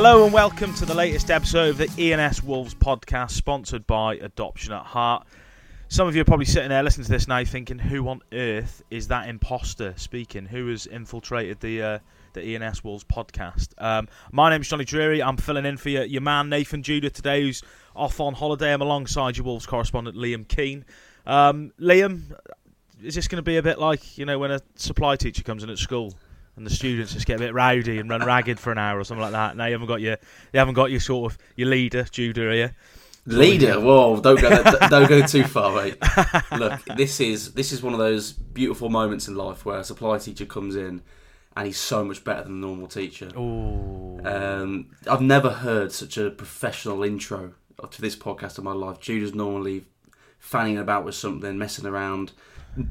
Hello and welcome to the latest episode of the ENS Wolves podcast, sponsored by Adoption at Heart. Some of you are probably sitting there listening to this now, thinking, "Who on earth is that imposter speaking? Who has infiltrated the uh, the ENS Wolves podcast?" Um, my name's Johnny Drury. I'm filling in for your, your man Nathan Judah today, who's off on holiday. I'm alongside your Wolves correspondent Liam Keane. Um, Liam, is this going to be a bit like you know when a supply teacher comes in at school? And the students just get a bit rowdy and run ragged for an hour or something like that. Now you haven't got your you haven't got your sort of your leader Judah here. Leader, whoa! Don't go, don't go too far, mate. Look, this is this is one of those beautiful moments in life where a supply teacher comes in, and he's so much better than a normal teacher. Um, I've never heard such a professional intro to this podcast in my life. Judah's normally fanning about with something, messing around,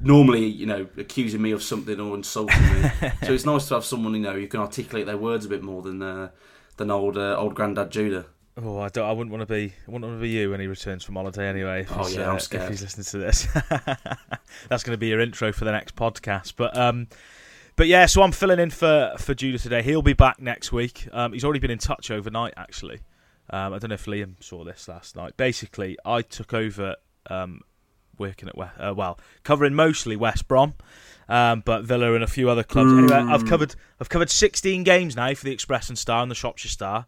normally, you know, accusing me of something or insulting me. so it's nice to have someone, you know, who can articulate their words a bit more than uh, than old uh, old granddad Judah. Oh, I don't. I wouldn't want to be. I wouldn't want to be you when he returns from holiday anyway. If oh yeah, I'm scared. Uh, if he's listening to this, that's going to be your intro for the next podcast. But um, but yeah, so I'm filling in for for Judah today. He'll be back next week. Um, he's already been in touch overnight, actually. Um, I don't know if Liam saw this last night. Basically, I took over um, working at uh, well, covering mostly West Brom, um, but Villa and a few other clubs. Mm. Anyway, I've covered I've covered 16 games now for the Express and Star and the Shropshire Star.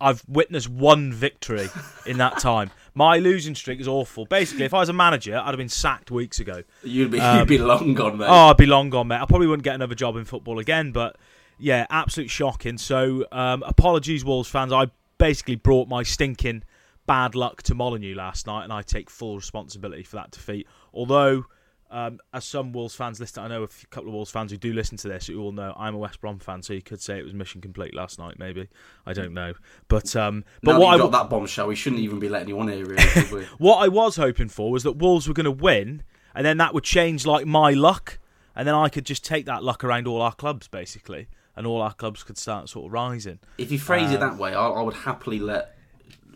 I've witnessed one victory in that time. My losing streak is awful. Basically, if I was a manager, I'd have been sacked weeks ago. You'd be um, you'd be long gone, mate. Oh, I'd be long gone, mate. I probably wouldn't get another job in football again. But yeah, absolute shocking. So um, apologies, Wolves fans. I basically brought my stinking bad luck to Molineux last night, and I take full responsibility for that defeat. Although, um, as some Wolves fans listen, I know a couple of Wolves fans who do listen to this who all know I'm a West Brom fan, so you could say it was mission complete last night. Maybe I don't know, but um, but now what I got that bombshell, we shouldn't even be letting anyone hear. Really, what I was hoping for was that Wolves were going to win, and then that would change like my luck, and then I could just take that luck around all our clubs basically. And all our clubs could start sort of rising. If you phrase um, it that way, I, I would happily let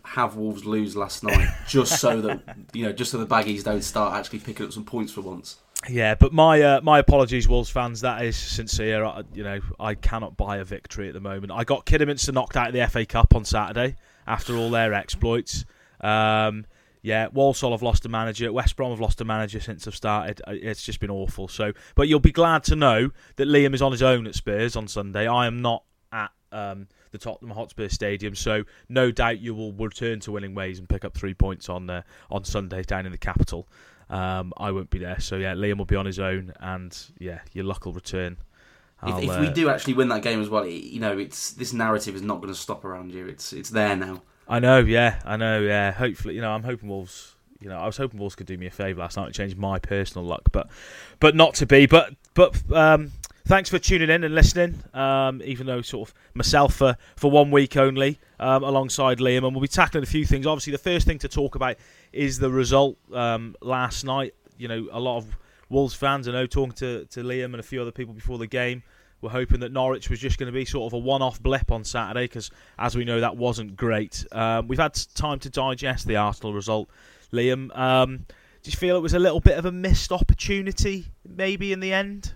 have Wolves lose last night, just so that you know, just so the baggies don't start actually picking up some points for once. Yeah, but my uh, my apologies, Wolves fans. That is sincere. I, you know, I cannot buy a victory at the moment. I got Kidderminster knocked out of the FA Cup on Saturday after all their exploits. Um, yeah, Walsall have lost a manager. West Brom have lost a manager since I've started. Uh, it's just been awful. So, but you'll be glad to know that Liam is on his own at Spurs on Sunday. I am not at um, the Tottenham Hotspur Stadium. So no doubt you will return to winning ways and pick up three points on uh, on Sunday down in the capital. Um, I won't be there, so yeah, Liam will be on his own, and yeah, your luck will return. If, if, we uh, do actually win that game as well, you know, it's this narrative is not going to stop around you. It's it's there now. I know, yeah, I know, yeah. Hopefully, you know, I'm hoping Wolves. You know, I was hoping Wolves could do me a favour last night and change my personal luck, but but not to be. But but um, thanks for tuning in and listening. Um, even though sort of myself for, for one week only, um, alongside Liam, and we'll be tackling a few things. Obviously, the first thing to talk about is the result um, last night. You know, a lot of Wolves fans, I know, talking to, to Liam and a few other people before the game, were hoping that Norwich was just going to be sort of a one-off blip on Saturday, because as we know, that wasn't great. Um, we've had time to digest the Arsenal result, Liam. Um, do you feel it was a little bit of a missed opportunity, maybe in the end?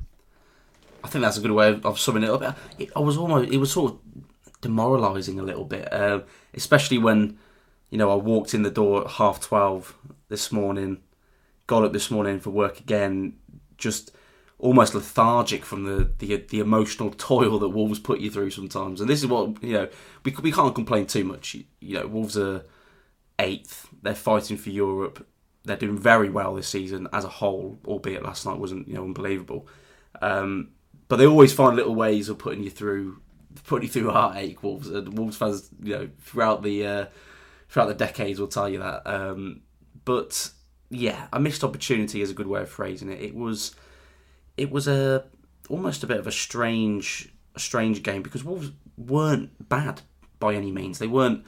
I think that's a good way of, summing it up. It, I was almost it was sort of demoralising a little bit, uh, especially when you know I walked in the door at half twelve this morning, got up this morning for work again, just almost lethargic from the, the the emotional toil that Wolves put you through sometimes. And this is what you know we we can't complain too much. You know Wolves are eighth. They're fighting for Europe. They're doing very well this season as a whole, albeit last night wasn't you know unbelievable. Um, but they always find little ways of putting you through, putting you through heartache. Wolves and Wolves fans, you know, throughout the uh, throughout the decades will tell you that. Um, but yeah, a missed opportunity is a good way of phrasing it. It was, it was a almost a bit of a strange, strange game because Wolves weren't bad by any means. They weren't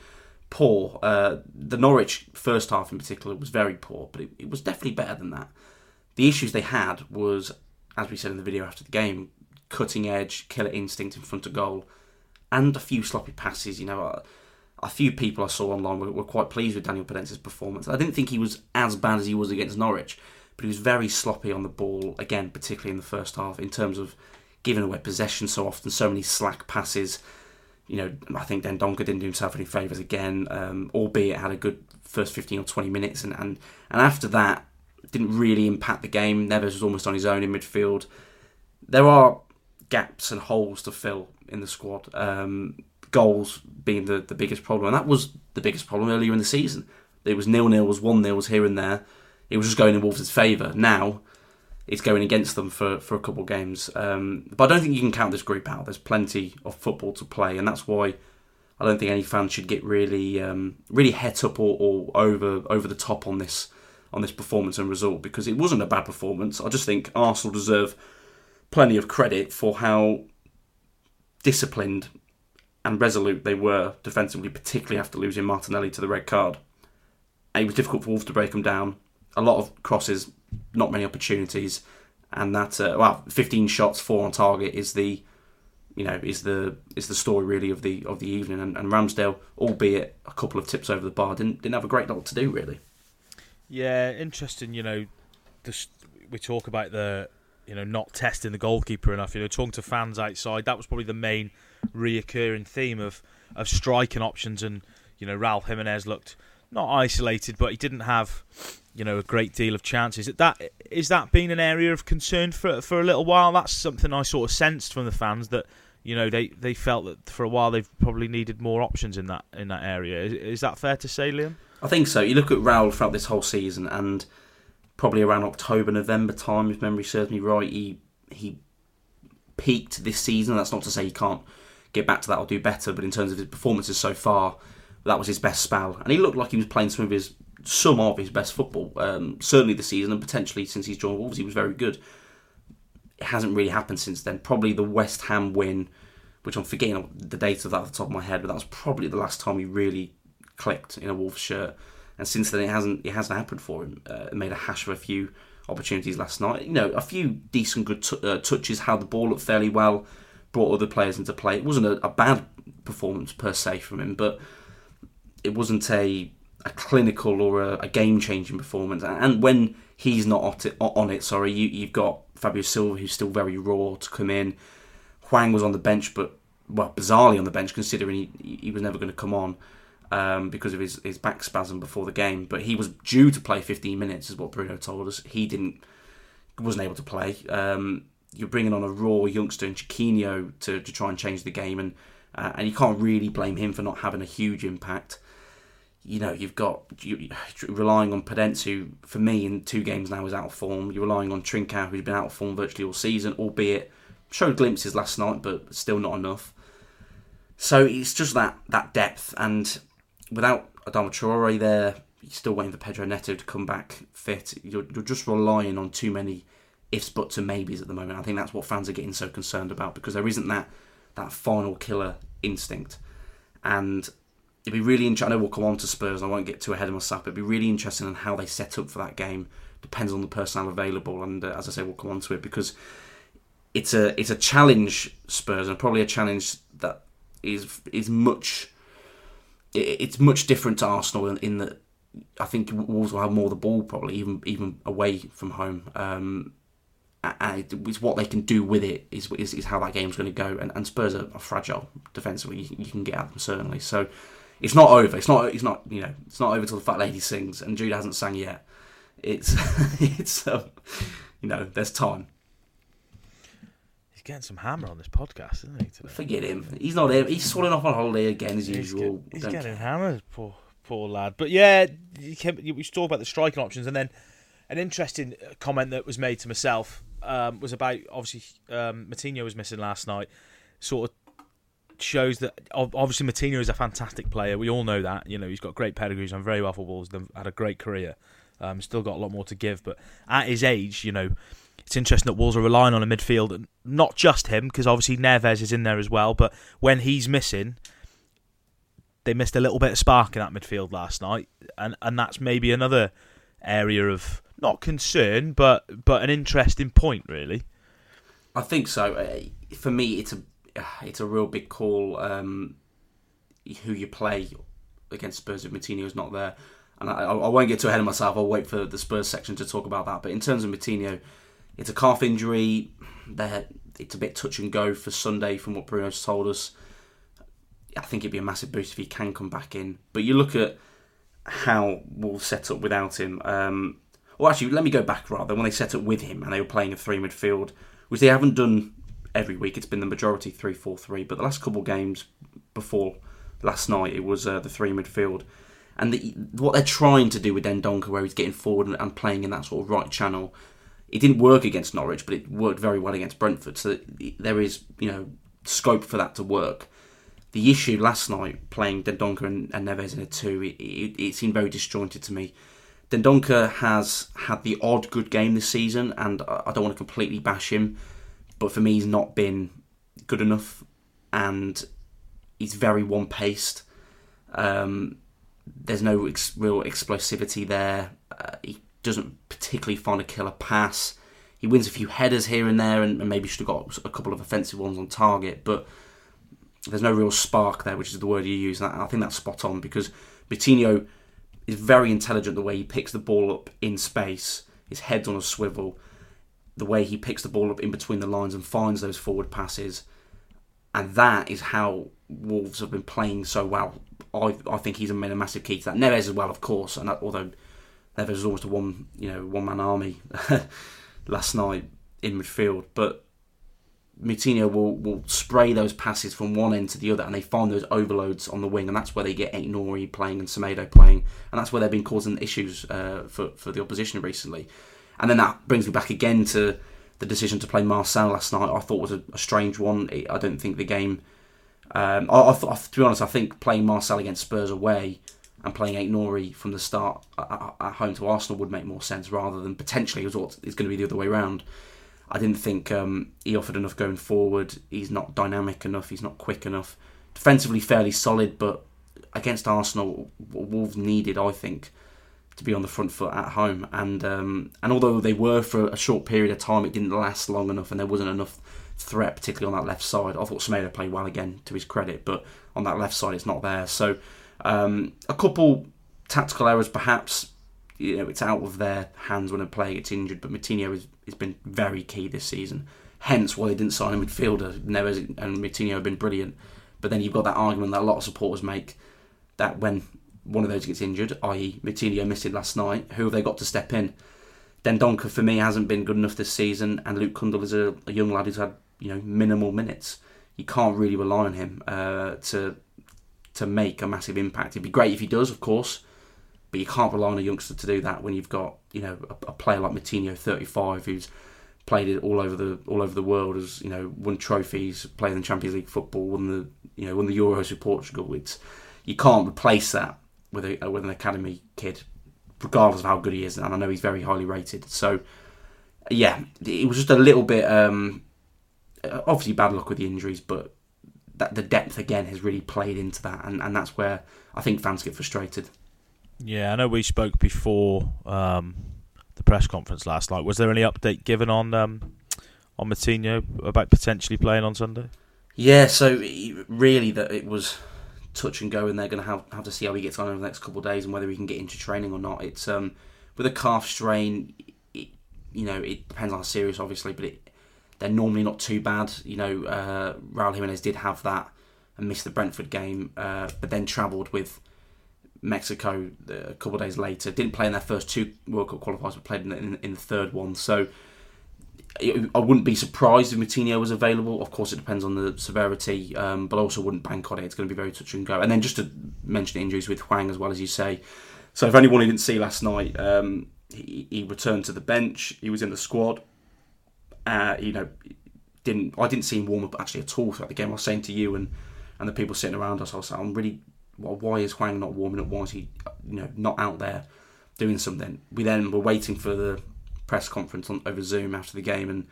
poor. Uh, the Norwich first half in particular was very poor, but it, it was definitely better than that. The issues they had was, as we said in the video after the game, cutting edge, killer instinct in front of goal, and a few sloppy passes. You know, a, a few people I saw online were, were, quite pleased with Daniel Podence's performance. I didn't think he was as bad as he was against Norwich, but he was very sloppy on the ball, again, particularly in the first half, in terms of giving away possession so often, so many slack passes. you know, I think Dendoncker didn't do himself any favours again, um, albeit had a good first 15 or 20 minutes. And, and, and after that, didn't really impact the game. Neves was almost on his own in midfield. There are gaps and holes to fill in the squad. Um, goals being the, the biggest problem. And that was the biggest problem earlier in the season. It was nil nil, was one nil, was here and there. It was just going in Wolves' favour. Now, it's going against them for, for a couple of games. Um, but I don't think you can count this group out. There's plenty of football to play, and that's why I don't think any fans should get really um, really het up or, or, over over the top on this on this performance and result because it wasn't a bad performance. I just think Arsenal deserve plenty of credit for how disciplined and resolute they were defensively, particularly after losing Martinelli to the red card. it was difficult for Wolves to break them down. A lot of crosses not many opportunities, and that uh, well, 15 shots, four on target is the you know is the is the story really of the of the evening. And, and Ramsdale, albeit a couple of tips over the bar, didn't didn't have a great lot to do really. Yeah, interesting. You know, this, we talk about the you know not testing the goalkeeper enough. You know, talking to fans outside, that was probably the main reoccurring theme of of striking options. And you know, Raul Jimenez looked not isolated, but he didn't have you know a great deal of chances. That is that been an area of concern for for a little while. That's something I sort of sensed from the fans that you know they, they felt that for a while they've probably needed more options in that in that area. Is, is that fair to say, Liam? I think so. You look at Raul throughout this whole season, and probably around October, November time, if memory serves me right, he he peaked this season. That's not to say he can't get back to that or do better, but in terms of his performances so far, that was his best spell, and he looked like he was playing some of his some of his best football. Um, certainly this season, and potentially since he's joined Wolves, he was very good. It hasn't really happened since then. Probably the West Ham win, which I'm forgetting the date of that off the top of my head, but that was probably the last time he really clicked in a Wolves shirt. And since then, it hasn't it hasn't happened for him. Uh, made a hash of a few opportunities last night. You know, a few decent good t- uh, touches, held the ball up fairly well, brought other players into play. It wasn't a, a bad performance per se from him, but it wasn't a a clinical or a, a game changing performance. And when he's not on it, sorry, you, you've got Fabio Silva who's still very raw to come in. Hwang was on the bench, but well, bizarrely on the bench considering he, he was never going to come on um, because of his, his back spasm before the game. But he was due to play 15 minutes, is what Bruno told us. He didn't, wasn't able to play. Um, you're bringing on a raw youngster in Chiquinho to, to try and change the game, and uh, and you can't really blame him for not having a huge impact you know, you've got you, relying on Podence, who for me in two games now is out of form. You're relying on Trincao, who's been out of form virtually all season, albeit showed glimpses last night, but still not enough. So it's just that that depth, and without Adama Traore there, you're still waiting for Pedro Neto to come back fit. You're, you're just relying on too many ifs, buts, and maybes at the moment. I think that's what fans are getting so concerned about because there isn't that that final killer instinct, and it'd be really interesting. I know we'll come on to Spurs. I won't get too ahead of myself. But it'd be really interesting on how they set up for that game. Depends on the personnel available, and uh, as I say, we'll come on to it because it's a it's a challenge Spurs, and probably a challenge that is is much it's much different to Arsenal in, in that I think Wolves will have more of the ball probably even even away from home. Um, and it's what they can do with it is, is, is how that game's going to go. And, and Spurs are, are fragile defensively. You, you, can get at them certainly. So it's not over. It's not. It's not. You know, it's not over till the fat lady sings, and Jude hasn't sang yet. It's it's um, you know, there's time. Getting some hammer on this podcast, isn't he? Today? Forget him. He's not here. He's swallowing off on holiday again as he's usual. Get, he's Don't getting care. hammered, poor poor lad. But yeah, we should talk about the striking options, and then an interesting comment that was made to myself um, was about obviously um, Moutinho was missing last night. Sort of shows that obviously Moutinho is a fantastic player. We all know that. You know, he's got great pedigrees and very well for Wolves. Had a great career. Um, still got a lot more to give. But at his age, you know, it's interesting that Wolves are relying on a midfield, not just him, because obviously Neves is in there as well. But when he's missing, they missed a little bit of spark in that midfield last night, and and that's maybe another area of not concern, but but an interesting point, really. I think so. Uh, for me, it's a it's a real big call um, who you play against Spurs if is not there. And I, I, won't get too ahead of myself. I'll wait for the Spurs section to talk about that. But in terms of Moutinho, it's a calf injury. It's a bit touch and go for Sunday, from what Bruno's told us. I think it'd be a massive boost if he can come back in. But you look at how Wolves set up without him. Um, well, actually, let me go back rather. When they set up with him and they were playing a three midfield, which they haven't done every week, it's been the majority three four three. But the last couple games before last night, it was uh, the three midfield. And the, what they're trying to do with Dendoncker, where he's getting forward and, and playing in that sort of right channel, it didn't work against Norwich, but it worked very well against Brentford. So there is, you know, scope for that to work. The issue last night, playing Dendoncker and, and Neves in a two, it, it, it, seemed very disjointed to me. Dendoncker has had the odd good game this season, and I don't want to completely bash him, but for me, he's not been good enough, and he's very one paced. Um, there's no ex- real explosivity there. Uh, he doesn't particularly find a killer pass. He wins a few headers here and there, and, and maybe should have got a couple of offensive ones on target, but there's no real spark there, which is the word you use. And I think that's spot on because Moutinho is very intelligent the way he picks the ball up in space. His head's on a swivel. The way he picks the ball up in between the lines and finds those forward passes. And that is how Wolves have been playing so well. I, I think he's made a massive key to that. Neves as well, of course. And that, although Neves was almost a one, you know, one man army last night in midfield, but Moutinho will, will spray those passes from one end to the other, and they find those overloads on the wing, and that's where they get Aït-Nouri playing and Semedo playing, and that's where they've been causing issues uh, for for the opposition recently. And then that brings me back again to the decision to play Marcel last night. I thought was a, a strange one. I don't think the game. Um, I, I, to be honest, I think playing Marcel against Spurs away and playing Aït-Nouri from the start at, at, home to Arsenal would make more sense rather than potentially it was it's going to be the other way around. I didn't think um, he offered enough going forward. He's not dynamic enough. He's not quick enough. Defensively, fairly solid, but against Arsenal, Wolves needed, I think, to be on the front foot at home. And um, and although they were for a short period of time, it didn't last long enough, and there wasn't enough threat, particularly on that left side. I thought Semedo played well again, to his credit, but on that left side, it's not there. So um, a couple tactical errors, perhaps. You know, it's out of their hands when a player gets injured, but Moutinho has, has been very key this season. Hence why they didn't sign a midfielder. Neves and Moutinho have been brilliant. But then you've got that argument that a lot of supporters make that when one of those gets injured, i.e. Moutinho missed it last night, who have they got to step in? Dendoncker for me hasn't been good enough this season, and Luke Cundle is a, a young lad who's had you know minimal minutes. You can't really rely on him uh, to to make a massive impact. It'd be great if he does, of course, but you can't rely on a youngster to do that when you've got you know a, a player like Moutinho, 35, who's played it all over the all over the world, has you know won trophies, played in Champions League football, won the you know won the Euros with Portugal. It's you can't replace that with a with an academy kid, regardless of how good he is. And I know he's very highly rated. So yeah, it was just a little bit um, obviously bad luck with the injuries, but that the depth again has really played into that, and, and that's where I think fans get frustrated. Yeah, I know we spoke before um, the press conference last night. Was there any update given on um, on Moutinho about potentially playing on Sunday? Yeah, so really that it was touch and go, and they're going to have have to see how he gets on over the next couple of days and whether he can get into training or not. It's um, with a calf strain, it, you know, it depends on how serious, obviously, but it they're normally not too bad. You know, uh, Raul Jimenez did have that and missed the Brentford game, uh, but then travelled with Mexico a couple of days later. Didn't play in their first two World Cup qualifiers, but played in, in, in the third one. So I wouldn't be surprised if Moutinho was available. Of course, it depends on the severity, um, but I also wouldn't bank on it. It's going to be very touch and go. And then just to mention injuries with Hwang as well as you say. So if anyone he didn't see last night, um, he, he returned to the bench. He was in the squad uh, you know, didn't I didn't see him warm up actually at all throughout the game. I was saying to you and, and the people sitting around us, I was saying, I'm really, well, why is Hwang not warming up? Why is he, you know, not out there doing something? We then were waiting for the press conference on over Zoom after the game, and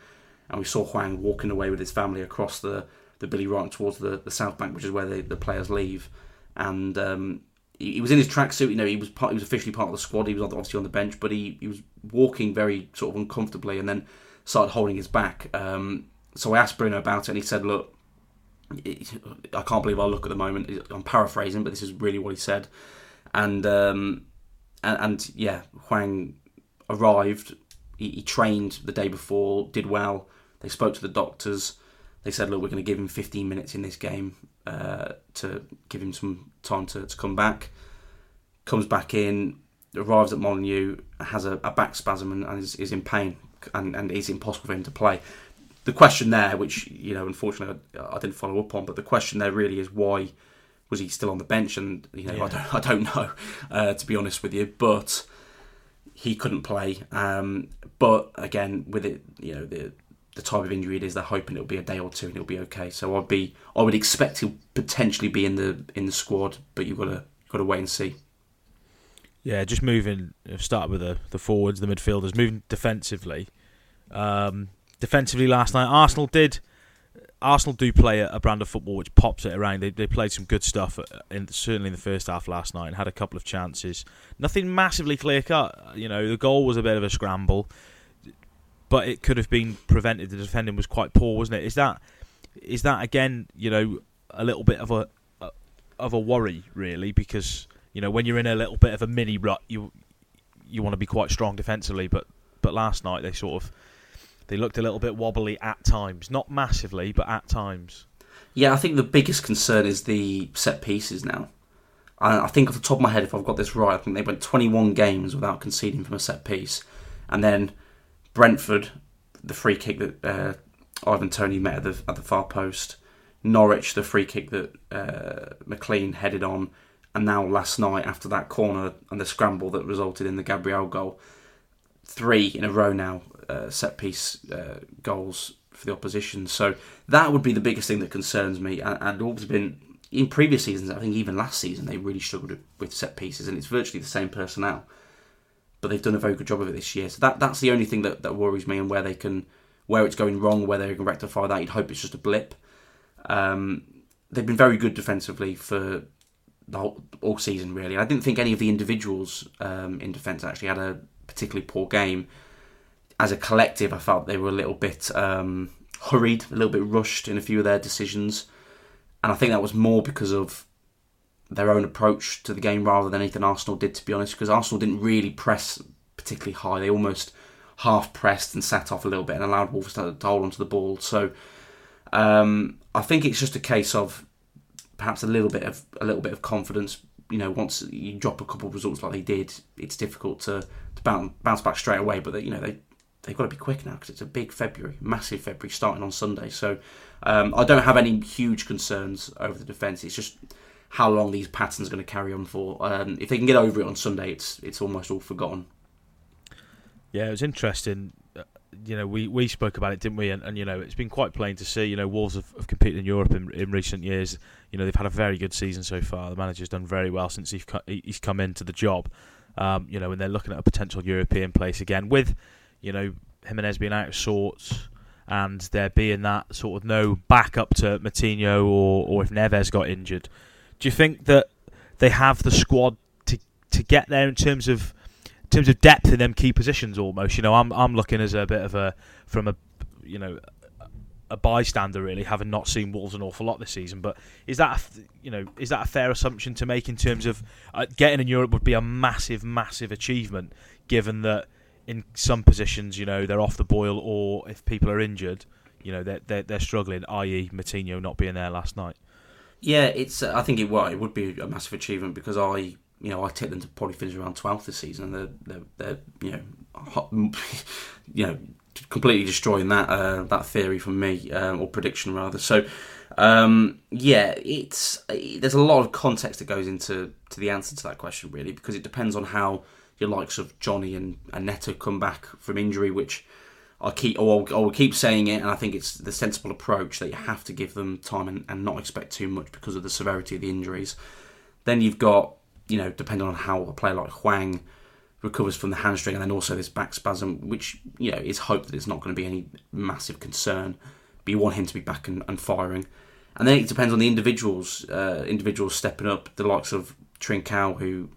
and we saw Hwang walking away with his family across the the Billy Wright towards the, the South Bank, which is where the, the players leave, and um, he, he, was in his tracksuit. You know, he was part, he was officially part of the squad. He was obviously on the bench, but he, he was walking very sort of uncomfortably, and then started holding his back. Um, so I asked Bruno about it, and he said, "Look, I can't believe I look at the moment. I'm paraphrasing, but this is really what he said." And um, and, and, yeah, Hwang arrived. He, he, trained the day before, did well. They spoke to the doctors. They said, "Look, we're going to give him 15 minutes in this game." uh, to give him some time to, to come back. Comes back in, arrives at Molineux, has a, a back spasm and, and is, is, in pain, and, and it's impossible for him to play. The question there, which you know, unfortunately, I, I didn't follow up on, but the question there really is why was he still on the bench? And you know, yeah. I don't, I don't know, uh, to be honest with you, but he couldn't play. Um, but again, with it, you know, the the type of injury it is, they're hoping it'll be a day or two and it'll be okay. So I'd be, I would expect he'll potentially be in the in the squad, but you've got to got to wait and see. Yeah, just moving. Start with the the forwards, the midfielders, moving defensively. Um, defensively last night, Arsenal did. Arsenal do play a, brand of football which pops it around. They, they played some good stuff, uh, in, certainly in the first half last night, and had a couple of chances. Nothing massively clear cut. You know, the goal was a bit of a scramble but it could have been prevented. The defending was quite poor, wasn't it? Is that is that again, you know, a little bit of a, a of a worry, really, because you know when you're in a little bit of a mini rut, you you want to be quite strong defensively, but but last night they sort of they looked a little bit wobbly at times, not massively, but at times. Yeah, I think the biggest concern is the set pieces now. I, I think off the top of my head, if I've got this right, I think they went 21 games without conceding from a set piece, and then Brentford, the free kick that uh, Ivan Toney met at the, at the far post. Norwich, the free kick that uh, McLean headed on. And now last night, after that corner and the scramble that resulted in the Gabriel goal, three in a row now uh, set piece uh, goals for the opposition. So that would be the biggest thing that concerns me. And, and been in previous seasons, I think even last season, they really struggled with set pieces, and it's virtually the same personnel but they've done a very good job of it this year. So that that's the only thing that, that worries me and where they can where it's going wrong, where they can rectify that. You'd hope it's just a blip. Um, they've been very good defensively for the whole all season really. I didn't think any of the individuals um, in defence actually had a particularly poor game. As a collective, I felt they were a little bit um, hurried, a little bit rushed in a few of their decisions, and I think that was more because of their own approach to the game rather than anything Arsenal did, to be honest, because Arsenal didn't really press particularly high. They almost half pressed and sat off a little bit and allowed Wolves to, hold onto the ball. So um, I think it's just a case of perhaps a little bit of a little bit of confidence. You know, once you drop a couple of results like they did, it's difficult to, to bounce, back straight away. But they, you know, they they've got to be quick now because it's a big February, massive February starting on Sunday. So um, I don't have any huge concerns over the defence. It's just how long these patterns are going to carry on for. Um, if they can get over it on Sunday, it's it's almost all forgotten. Yeah, it was interesting. You know, we, we spoke about it, didn't we? And, and you know, it's been quite plain to see. You know, Wolves have, have, competed in Europe in, in recent years. You know, they've had a very good season so far. The manager's done very well since he's he's come into the job. Um, you know, and they're looking at a potential European place again with, you know, Jimenez being out of sorts and there being that sort of no backup to Moutinho or, or if Neves got injured do you think that they have the squad to to get there in terms of in terms of depth in them key positions? Almost, you know, I'm I'm looking as a bit of a from a you know a bystander really, having not seen Wolves an awful lot this season. But is that a, you know is that a fair assumption to make in terms of uh, getting in Europe would be a massive massive achievement, given that in some positions you know they're off the boil or if people are injured, you know they're they're, they're struggling. I.e., Moutinho not being there last night. Yeah, it's. Uh, I think it well, it would be a massive achievement because I, you know, I take them to probably finish around twelfth this season, and they're they're, they're you know, hot, you know, completely destroying that uh, that theory from me um, or prediction rather. So, um, yeah, it's there's a lot of context that goes into to the answer to that question really because it depends on how your likes of Jonny and, and come back from injury, which I keep, or I'll, I'll, keep saying it, and I think it's the sensible approach that you have to give them time and, and not expect too much because of the severity of the injuries. Then you've got, you know, depending on how a player like Hwang recovers from the hamstring, and then also this back spasm, which you know is hoped that it's not going to be any massive concern, but you want him to be back and, and firing. And then it depends on the individuals, uh, individuals stepping up, the likes of Trincao, who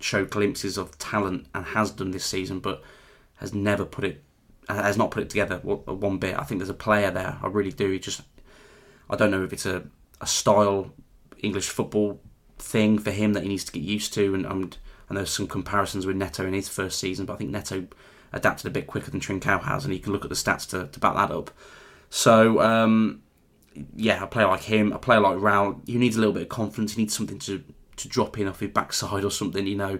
showed glimpses of talent and has done this season, but has never put it has not put it together one bit. I think there's a player there. I really do. He just, I don't know if it's a, a style English football thing for him that he needs to get used to. And, and, and there's some comparisons with Neto in his first season, but I think Neto adapted a bit quicker than Trincao has, and you can look at the stats to, to back that up. So um, yeah, a player like him, a player like Raul, he needs a little bit of confidence. He needs something to to drop in off his backside or something, you know.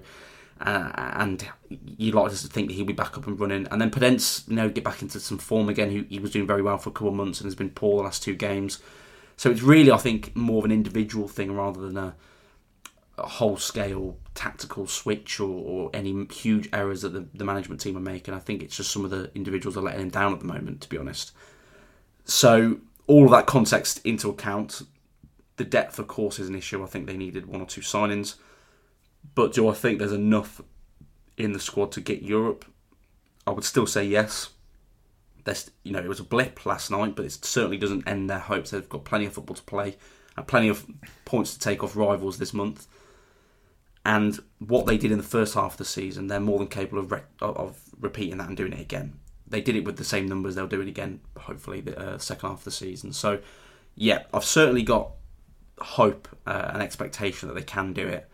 Uh, and you'd like to think that he'll be back up and running. And then Podence, you know, get back into some form again. He, he was doing very well for a couple of months and has been poor the last two games. So it's really, I think, more of an individual thing rather than a whole scale tactical switch or, or any huge errors that the, the, management team are making. I think it's just some of the individuals are letting him down at the moment, to be honest. So all of that context into account, the depth, of course, is an issue. I think they needed one or two signings. But do I think there's enough in the squad to get Europe? I would still say yes. There's, you know, it was a blip last night, but it certainly doesn't end their hopes. They've got plenty of football to play and plenty of points to take off rivals this month. And what they did in the first half of the season, they're more than capable of, re- of repeating that and doing it again. They did it with the same numbers. They'll do it again, hopefully, the uh, second half of the season. So, yeah, I've certainly got hope uh, and expectation that they can do it.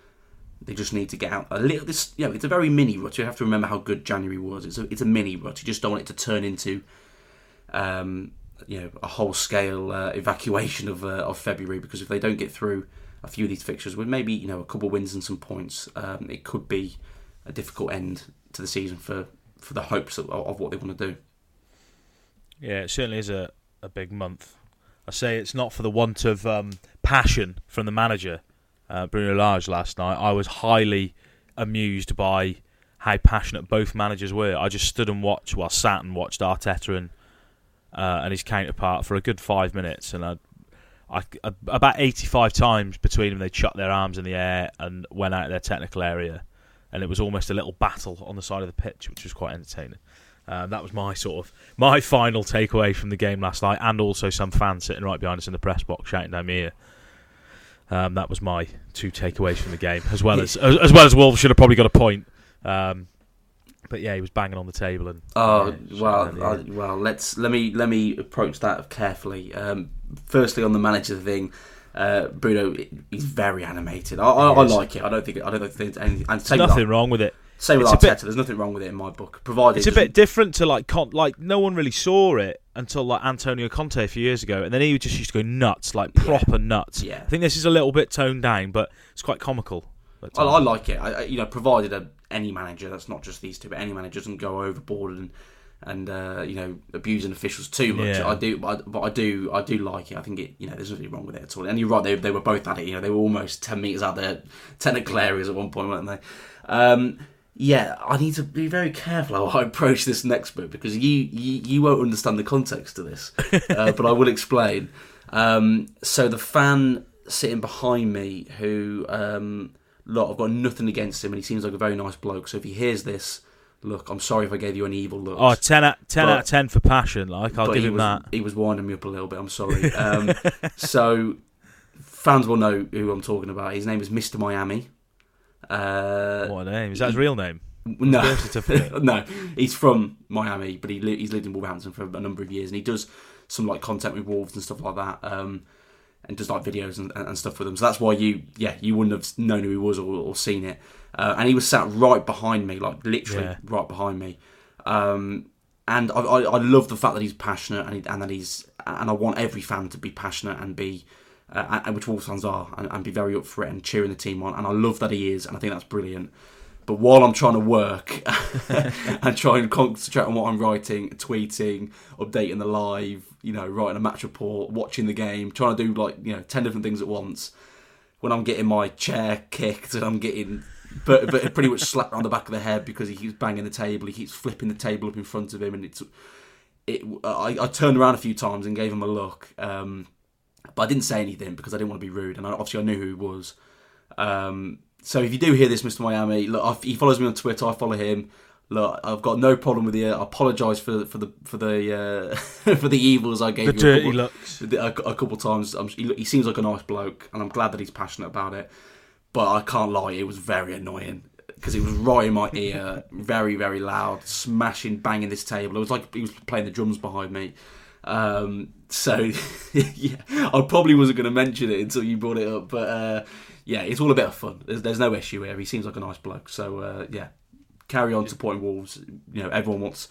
They just need to get out a little. This, you know, it's a very mini rut. You have to remember how good January was. It's a, it's a mini rut. You just don't want it to turn into, um, you know, a whole scale uh, evacuation of uh, of February. Because if they don't get through a few of these fixtures with maybe you know a couple wins and some points, um, it could be a difficult end to the season for for the hopes of, of what they want to do. Yeah, it certainly is a, a big month. I say it's not for the want of um, passion from the manager uh, Bruno Lage last night, I was highly amused by how passionate both managers were. I just stood and watched, well, sat and watched Arteta and uh, and his counterpart for a good five minutes, and I, I, about eighty-five times between them, they chucked their arms in the air and went out of their technical area, and it was almost a little battle on the side of the pitch, which was quite entertaining. Um, that was my sort of my final takeaway from the game last night, and also some fans sitting right behind us in the press box shouting down my ear. Um, that was my two takeaways from the game, as well as as well as Wolves should have probably got a point. Um, but yeah, he was banging on the table and. Oh yeah, well, uh, well. Let's let me let me approach that carefully. Um, firstly, on the manager thing, uh, Bruno, he's very animated. I, I, I, like it. I don't think I don't think there's anything. And there's nothing wrong with it. Same with it's Arteta. Bit, there's nothing wrong with it in my book, provided it's a bit different to like con- like no one really saw it until like Antonio Conte a few years ago, and then he just used to go nuts, like proper yeah. nuts. Yeah, I think this is a little bit toned down, but it's quite comical. I, I, like it. I, you know, provided a, any manager that's not just these two, but any manager doesn't go overboard and and uh, you know abusing officials too much. Yeah. I do, but I, do, I do like it. I think it, you know, there's nothing wrong with it at all. And you're right, they, they were both at it. You know, they were almost ten meters out there, technical areas at one point, weren't they? Um, yeah, I need to be very careful how I approach this next bit because you you, you won't understand the context of this, uh, but I will explain. Um, so the fan sitting behind me, who um, look, I've got nothing against him, and he seems like a very nice bloke. So if he hears this, look, I'm sorry if I gave you an evil look. Oh, 10 out, 10 but, out of 10 for passion. Like, I'll give him was, that. He was winding me up a little bit. I'm sorry. Um, so, fans will know who I'm talking about. His name is Mr. Miami. Uh, what a name! Is that his real name? No, no. He's from Miami, but he li- he's lived in Wolverhampton for a number of years, and he does some like content with Wolves and stuff like that, um, and does like videos and, and, stuff with them. So that's why you, yeah, you wouldn't have known who he was or, or seen it. Uh, and he was sat right behind me, like literally yeah. right behind me. Um, and I, I, I, love the fact that he's passionate and, he, and that he's and I want every fan to be passionate and be uh, which Wolves fans are, and, and, be very up for it and cheering the team on. And I love that he is, and I think that's brilliant. But while I'm trying to work and try and concentrate on what I'm writing, tweeting, updating the live, you know, writing a match report, watching the game, trying to do like you know ten different things at once, when I'm getting my chair kicked and I'm getting but but pretty much slapped on the back of the head because he keeps banging the table, he keeps flipping the table up in front of him, and it's it. I, I turned around a few times and gave him a look. Um, but I didn't say anything because I didn't want to be rude, and obviously I knew who he was. Um, so if you do hear this, Mr. Miami, look, he follows me on Twitter. I follow him. Look, I've got no problem with you. I apologise for for the for the uh, for the evils I gave the you. Dirty a couple, looks. A, a couple times. He, he, seems like a nice bloke, and I'm glad that he's passionate about it. But I can't lie, it was very annoying because it was right in my ear, very very loud, smashing, banging this table. It was like he was playing the drums behind me. Um, so yeah, I probably wasn't going to mention it until you brought it up, but uh, yeah, it's all a bit of fun. There's, there's, no issue here. He seems like a nice bloke. So uh, yeah, carry on supporting Wolves. You know, everyone wants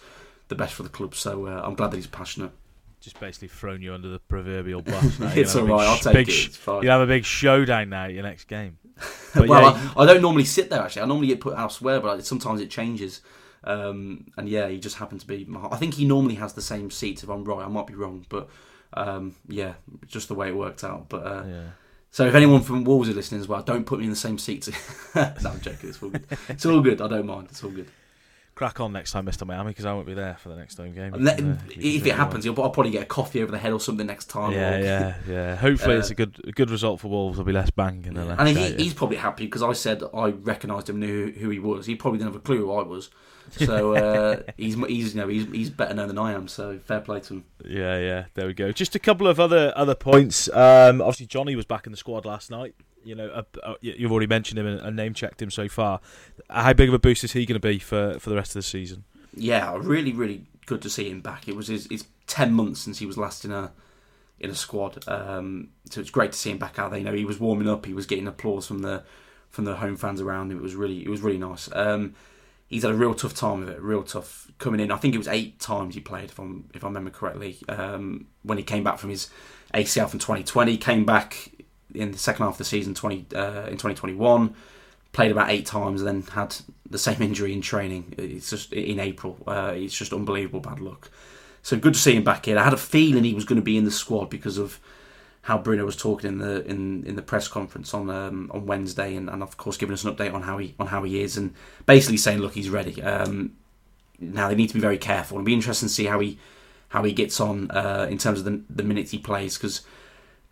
the best for the club. So uh, I'm glad that he's passionate. just basically thrown you under the proverbial bus. It's all right. I'll take big, it. It's fine. You have a big showdown now at your next game. Well, yeah, I, I, don't normally sit there. Actually, I normally get put elsewhere, but sometimes it changes. Um, and yeah, he just happened to be. I think he normally has the same seats. If I'm right, I might be wrong, but um, yeah, just the way it worked out. But uh, yeah. So if anyone from Wolves are listening as well, don't put me in the same seat. no, I'm joking. It's all good. It's all good. I don't mind. It's all good. Crack on next time, Mr. Miami, because I won't be there for the next home game. Let, uh, if it happens, I'll probably get a coffee over the head or something next time. Yeah, or, yeah, yeah. Hopefully, uh, it's a good a good result for Wolves. There'll be less banging. Yeah. And he, he's probably happy because I said I recognised him, knew who he was. He probably didn't have a clue who I was. So uh, he's he's you know he's he's better known than I am. So fair play to him. Yeah, yeah. There we go. Just a couple of other other points. Um, obviously, Jonny was back in the squad last night you know, uh, uh, you've already mentioned him and, and name checked him so far. How big of a boost is he going to be for, for the rest of the season? Yeah, really, really good to see him back. It was his, his ten months since he was last in a in a squad, um, so it's great to see him back out there. You know, he was warming up, he was getting applause from the from the home fans around him. It was really it was really nice. Um, he's had a real tough time of it, real tough coming in. I think it was eight times he played, if I'm if I remember correctly. Um, when he came back from his ACL from 2020, came back in the second half of the season 20 uh, in 2021 played about eight times and then had the same injury in training. It's just in April. Uh, it's just unbelievable bad luck. So good to see him back in. I had a feeling he was going to be in the squad because of how Bruno was talking in the in, in the press conference on um, on Wednesday and, and of course giving us an update on how he on how he is and basically saying look he's ready. Um, now they need to be very careful. And be interesting to see how he how he gets on uh, in terms of the, the minutes he plays because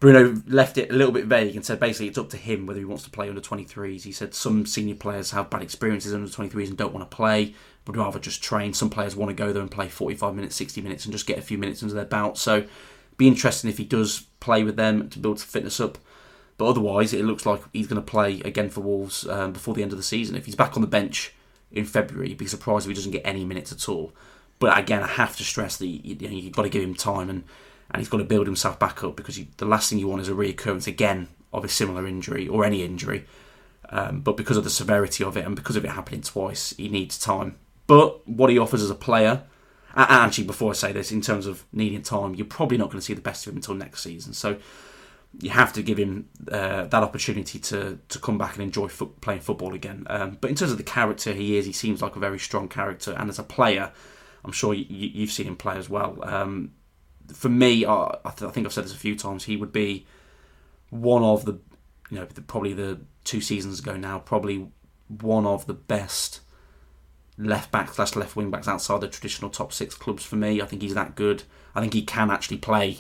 Bruno left it a little bit vague and said basically it's up to him whether he wants to play under 23s. He said some senior players have bad experiences under 23s and don't want to play, would rather just train. Some players want to go there and play 45 minutes, 60 minutes, and just get a few minutes under their belt. So, be interesting if he does play with them to build fitness up. But otherwise, it looks like he's going to play again for Wolves um, before the end of the season. If he's back on the bench in February, you'd be surprised if he doesn't get any minutes at all. But again, I have to stress that you, know, you've got to give him time and and he's got to build himself back up because the last thing you want is a reoccurrence again of a similar injury or any injury. Um, but because of the severity of it and because of it happening twice, he needs time. But what he offers as a player, and actually, before I say this, in terms of needing time, you're probably not going to see the best of him until next season. So you have to give him uh, that opportunity to to come back and enjoy fo- playing football again. Um, but in terms of the character he is, he seems like a very strong character, and as a player, I'm sure you, have seen him play as well. Um, for me, I, th- I, think I've said this a few times. He would be one of the, you know, the, probably the two seasons ago now, probably one of the best left backs slash left wing backs outside the traditional top six clubs for me. I think he's that good. I think he can actually play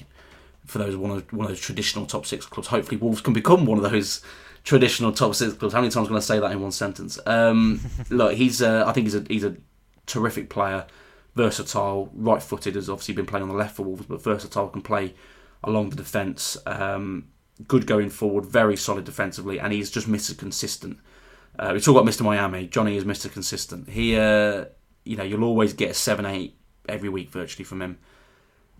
for those one of one of those traditional top six clubs. Hopefully, Wolves can become one of those traditional top six clubs. How many times am I say that in one sentence? Um, look, he's uh, I think he's a he's a terrific player versatile, right footed, has obviously been playing on the left for Wolves, but versatile, can play along the defence. Um, good going forward, very solid defensively, and he's just Mr. Consistent. Uh, we talk about Mr. Miami. Jonny is Mr. Consistent. He, uh, you know, you'll always get a 7 8 every week virtually from him.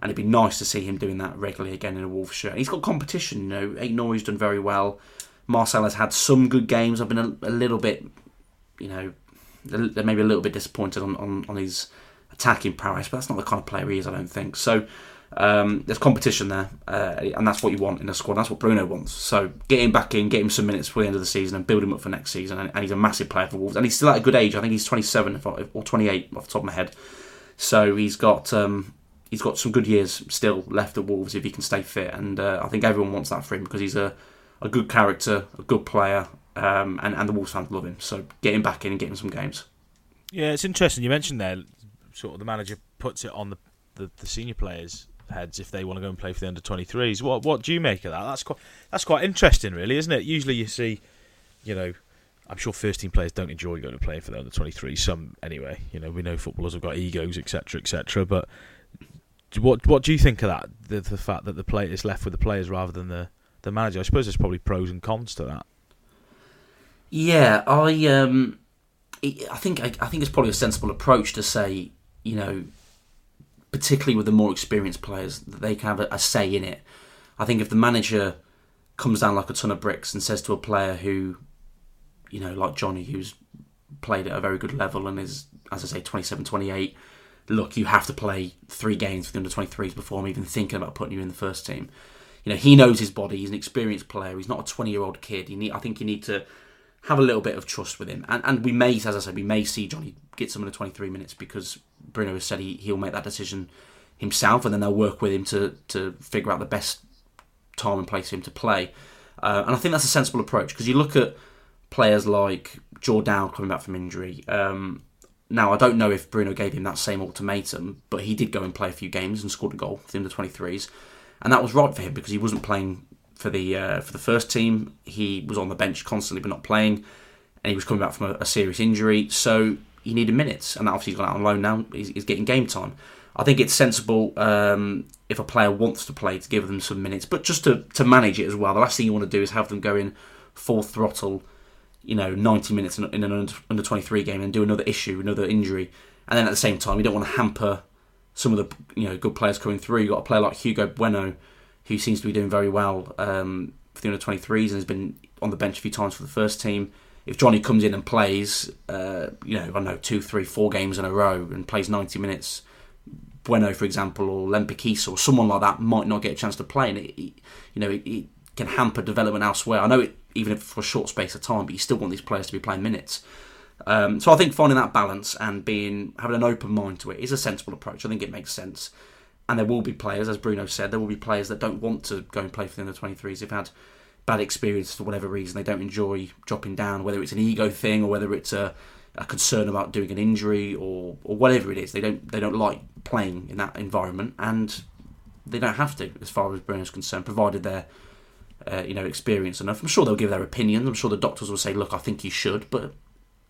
And it'd be nice to see him doing that regularly again in a Wolves shirt. He's got competition, you know. Aït-Nouri's done very well. Marcel has had some good games. I've been a, a little bit, you know, maybe a little bit disappointed on, on, on his attacking prowess, but that's not the kind of player he is, I don't think. So um, there's competition there, uh, and that's what you want in a squad. That's what Bruno wants. So get him back in, get him some minutes for the end of the season, and build him up for next season. And, and he's a massive player for Wolves, and he's still at a good age. I think he's 27 or 28 off the top of my head. So he's got um, he's got some good years still left at Wolves if he can stay fit, and uh, I think everyone wants that for him because he's a, a good character, a good player, um, and, and the Wolves fans love him. So get him back in and get him some games. Yeah, it's interesting you mentioned there sort of the manager puts it on the, the, the senior players' heads if they want to go and play for the under 23s. What what do you make of that? That's quite that's quite interesting, really, isn't it? Usually you see, you know, I'm sure first team players don't enjoy going to play for the under 23s. Some anyway. You know, we know footballers have got egos, etc., etc. But what what do you think of that? The, the fact that the play is left with the players rather than the the manager. I suppose there's probably pros and cons to that. Yeah, I um, I think I, I think it's probably a sensible approach to say you know, particularly with the more experienced players, that they can have a, a say in it. I think if the manager comes down like a ton of bricks and says to a player who, you know, like Jonny, who's played at a very good level and is, as I say, 27, 28, look, you have to play three games for the under 23s before I'm even thinking about putting you in the first team. You know, he knows his body. He's an experienced player. He's not a 20 year old kid. You need, I think you need to have a little bit of trust with him. And, and we may, as I said, we may see Jonny get some of the 23 minutes because Bruno has said he, he'll make that decision himself and then they'll work with him to, to figure out the best time and place for him to play. Uh, and I think that's a sensible approach because you look at players like Jordan coming back from injury. Um, now, I don't know if Bruno gave him that same ultimatum, but he did go and play a few games and scored a goal for the under 23s. And that was right for him because he wasn't playing for the uh, for the first team. He was on the bench constantly but not playing, and he was coming back from a, a serious injury. So he needed minutes, and obviously he's gone out on loan now. He's, he's getting game time. I think it's sensible um, if a player wants to play to give them some minutes, but just to, to manage it as well. The last thing you want to do is have them go in full throttle you know, 90 minutes in, an under, under 23 game and do another issue, another injury. And then at the same time, you don't want to hamper some of the you know good players coming through. You've got a player like Hugo Bueno, who seems to be doing very well um, for the under 23s and has been on the bench a few times for the first team. If Jonny comes in and plays, uh, you know, I don't know, two, three, four games in a row and plays 90 minutes, Bueno, for example, or Lempikis or someone like that might not get a chance to play, and it, it you know, it, it, can hamper development elsewhere. I know it even if for a short space of time, but you still want these players to be playing minutes. Um, so I think finding that balance and being having an open mind to it is a sensible approach. I think it makes sense. And there will be players, as Bruno said, there will be players that don't want to go and play for the under 23s. They've had bad experience for whatever reason. They don't enjoy dropping down, whether it's an ego thing or whether it's a, a concern about doing an injury or, or whatever it is. They don't they don't like playing in that environment, and they don't have to, as far as Bruno's concerned, provided they're uh, you know, experience enough. I'm sure they'll give their opinions. I'm sure the doctors will say, "Look, I think you should," but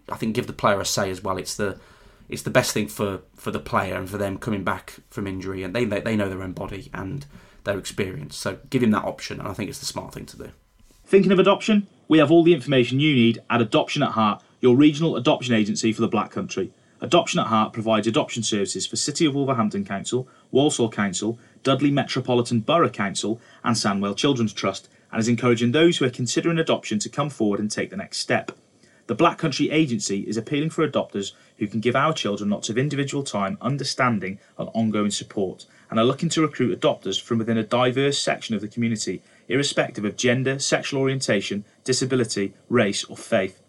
I think give the player a say as well. It's the it's the best thing for, for the player and for them coming back from injury, and they they know their own body and their experience. So give him that option, and I think it's the smart thing to do. Thinking of adoption? We have all the information you need at Adoption at Heart, your regional adoption agency for the Black Country. Adoption at Heart provides adoption services for City of Wolverhampton Council, Walsall Council, Dudley Metropolitan Borough Council, and Sandwell Children's Trust and is encouraging those who are considering adoption to come forward and take the next step. The Black Country Agency is appealing for adopters who can give our children lots of individual time, understanding, and ongoing support, and are looking to recruit adopters from within a diverse section of the community, irrespective of gender, sexual orientation, disability, race, or faith.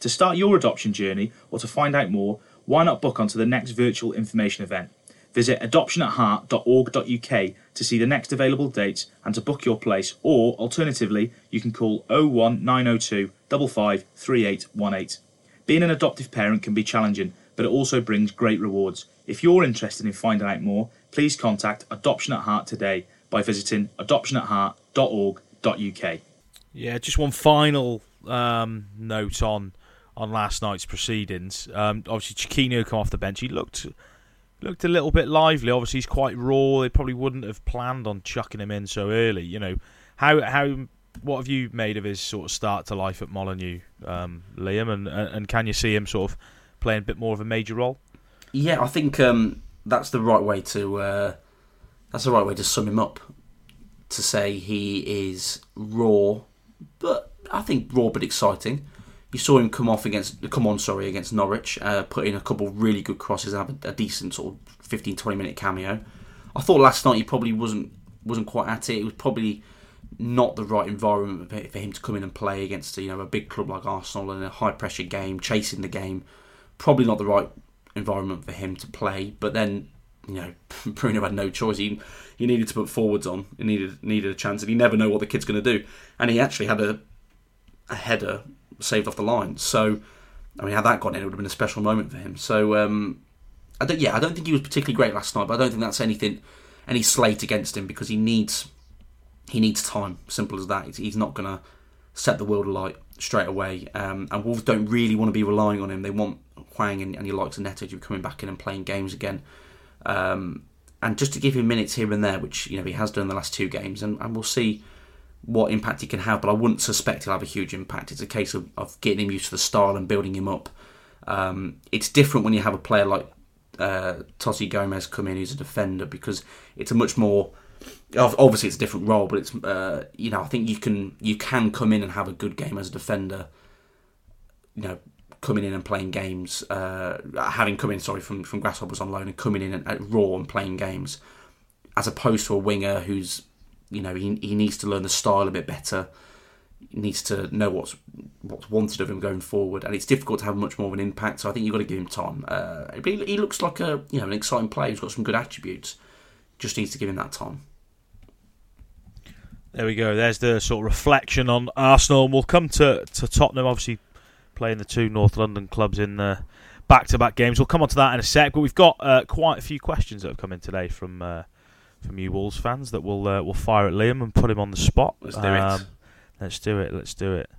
To start your adoption journey or to find out more, why not book onto the next virtual information event? Visit adoptionatheart.org.uk to see the next available dates and to book your place, or alternatively, you can call 01902 553818. Being an adoptive parent can be challenging, but it also brings great rewards. If you're interested in finding out more, please contact Adoption at Heart today by visiting adoptionatheart.org.uk. Yeah, just one final um, note on on last night's proceedings. Um, obviously, Chiquinho come off the bench. He looked looked a little bit lively. Obviously, he's quite raw. They probably wouldn't have planned on chucking him in so early. You know, how how what have you made of his sort of start to life at Molineux, um, Liam? And and can you see him sort of playing a bit more of a major role? Yeah, I think um, that's the right way to uh, that's the right way to sum him up. To say he is raw, but I think raw but exciting. You saw him come off against come on, sorry, against Norwich, uh, put in a couple really good crosses, have a, a, decent sort of 15, 20 minute cameo. I thought last night he probably wasn't wasn't quite at it. It was probably not the right environment for him to come in and play against you know a big club like Arsenal in a high pressure game, chasing the game. Probably not the right environment for him to play. But then you know Bruno had no choice. He he needed to put forwards on. He needed needed a chance, and he never know what the kid's going to do. And he actually had a a header saved off the line. So, I mean, had that gone in, it would have been a special moment for him. So, um, I don't. Yeah, I don't think he was particularly great last night, but I don't think that's anything, any slate against him because he needs, he needs time. Simple as that. He's not going to set the world alight straight away. Um, and Wolves don't really want to be relying on him. They want Hwang and, and he likes Neto to be coming back in and playing games again. Um, and just to give him minutes here and there, which you know he has done in the last two games, and, and we'll see what impact he can have, but I wouldn't suspect he'll have a huge impact. It's a case of, of getting him used to the style and building him up. Um, it's different when you have a player like uh, Toti Gomes come in who's a defender because it's a much more obviously it's a different role, but it's uh, you know I think you can you can come in and have a good game as a defender, you know, coming in and playing games, uh, having come in sorry from from Grasshoppers on loan and coming in at Raw and playing games, as opposed to a winger who's you know he he needs to learn the style a bit better. Needs to know what's what's wanted of him going forward, and it's difficult to have much more of an impact. So I think you've got to give him time. Uh, he, he looks like a you know an exciting player. He's got some good attributes. Just needs to give him that time. There we go. There's the sort of reflection on Arsenal. And we'll come to, to Tottenham, obviously playing the two North London clubs in the back to back games. We'll come on to that in a sec. But we've got uh, quite a few questions that have come in today from uh, from you Wolves fans that we'll uh, we'll fire at Liam and put him on the spot. Let's do um, it. Let's do it. Let's do it.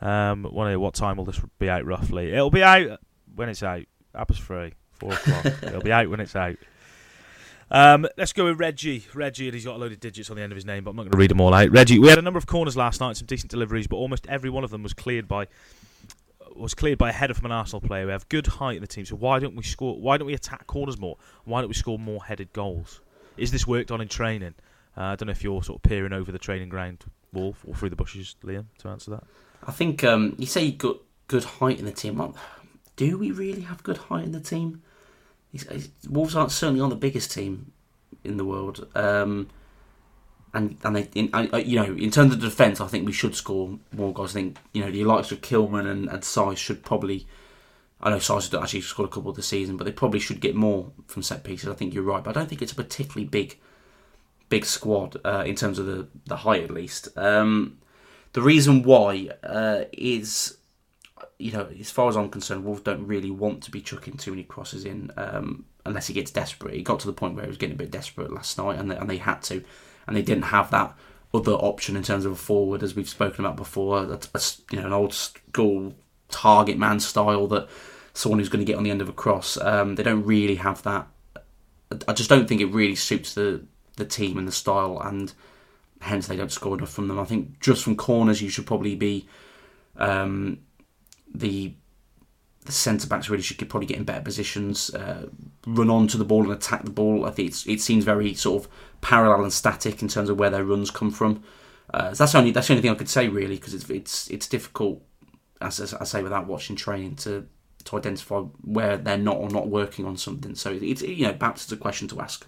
Um, what time will this be out roughly? It'll be out when it's out. Apple's free. Four o'clock. It'll be out when it's out. Um, let's go with Reggie. Reggie, and he's got a load of digits on the end of his name, but I'm not going to read them all out. Reggie, we had a number of corners last night, some decent deliveries, but almost every one of them was cleared by was cleared by a header from an Arsenal player. We have good height in the team, so why don't we score? Why don't we attack corners more? Why don't we score more headed goals? Is this worked on in training? Uh, I don't know if you're sort of peering over the training ground, Wolf, or through the bushes, Liam, to answer that. I think um, you say you've got good height in the team. Do we really have good height in the team? Wolves aren't certainly on the biggest team in the world, um, and and they, in, I, you know, in terms of defence, I think we should score more goals. I think you know the likes of Kilman and, and Saïss should probably. I know Saïss has actually scored a couple the season, but they probably should get more from set pieces. I think you're right, but I don't think it's a particularly big, big squad uh, in terms of the the height at least. Um, the reason why uh, is you know, as far as I'm concerned, Wolves don't really want to be chucking too many crosses in um, unless he gets desperate. He got to the point where he was getting a bit desperate last night, and they, and they had to, and they didn't have that other option in terms of a forward, as we've spoken about before. You know, an old school target man style that someone who's going to get on the end of a cross. Um, they don't really have that. I just don't think it really suits the the team and the style, and hence they don't score enough from them. I think just from corners, you should probably be. Um, the the centre backs really should probably get in better positions, uh, run onto the ball and attack the ball. I think it seems very sort of parallel and static in terms of where their runs come from. Uh, so that's only that's the only thing I could say really because it's it's it's difficult, as, as, I say, without watching training to to identify where they're not or not working on something. So it's you know perhaps it's a question to ask.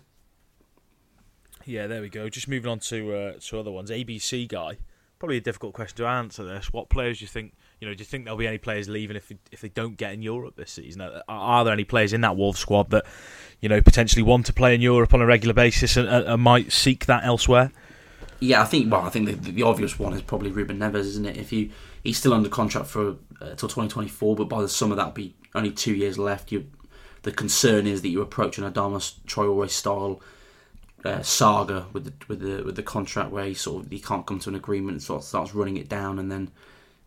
Yeah, there we go. Just moving on to uh, to other ones. ABC guy, probably a difficult question to answer. This. What players do you think? You know, do you think there'll be any players leaving if if they don't get in Europe this season? Are, are there any players in that Wolves squad that you know potentially want to play in Europe on a regular basis and, and might seek that elsewhere? Yeah, I think. Well, I think the, the, obvious one is probably Ruben Neves, isn't it? If you he's still under contract for uh, till 2024, but by the summer that'll be only two years left. You, the concern is that you approach an Adama Traore style uh, saga with the with the with the contract where he sort of he can't come to an agreement sort of starts running it down, and then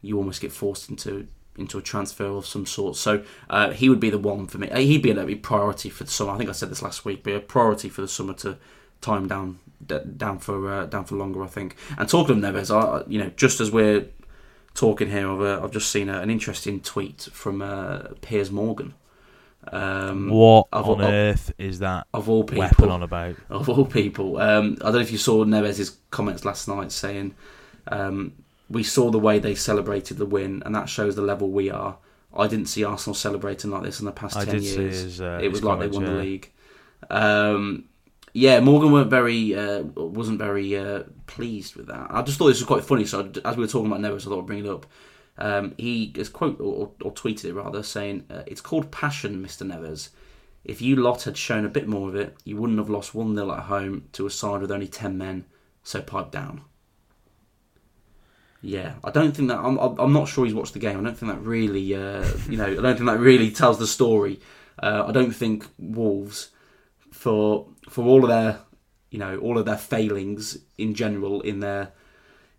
you almost get forced into into a transfer of some sort. So uh, he would be the one for me. Uh, he'd be a priority for the summer. I think I said this last week. Be a priority for the summer to time down down for uh, down for longer. I think. And talking of Neves, I, you know, just as we're talking here, I've, uh, I've just seen a, an interesting tweet from uh, Piers Morgan. Um, what of, on of, earth is that of all people, weapon on about? Of all people, um, I don't know if you saw Neves' comments last night saying. Um, we saw the way they celebrated the win, and that shows the level we are. I didn't see Arsenal celebrating like this in the past I ten years. His, uh, it was like they won yeah. the league. Um, yeah, Morgan weren't very uh, wasn't very uh, pleased with that. I just thought this was quite funny. So as we were talking about Neves, I thought I'd bring it up. Um, he has quote or, or, tweeted it rather, saying, uh, "It's called passion, Mister Neves. If you lot had shown a bit more of it, you wouldn't have lost one 0 at home to a side with only ten men. So pipe down." Yeah, I don't think that. I'm. I'm not sure he's watched the game. I don't think that really. Uh, you know, I don't think that really tells the story. Uh, I don't think Wolves, for for all of their, you know, all of their failings in general in their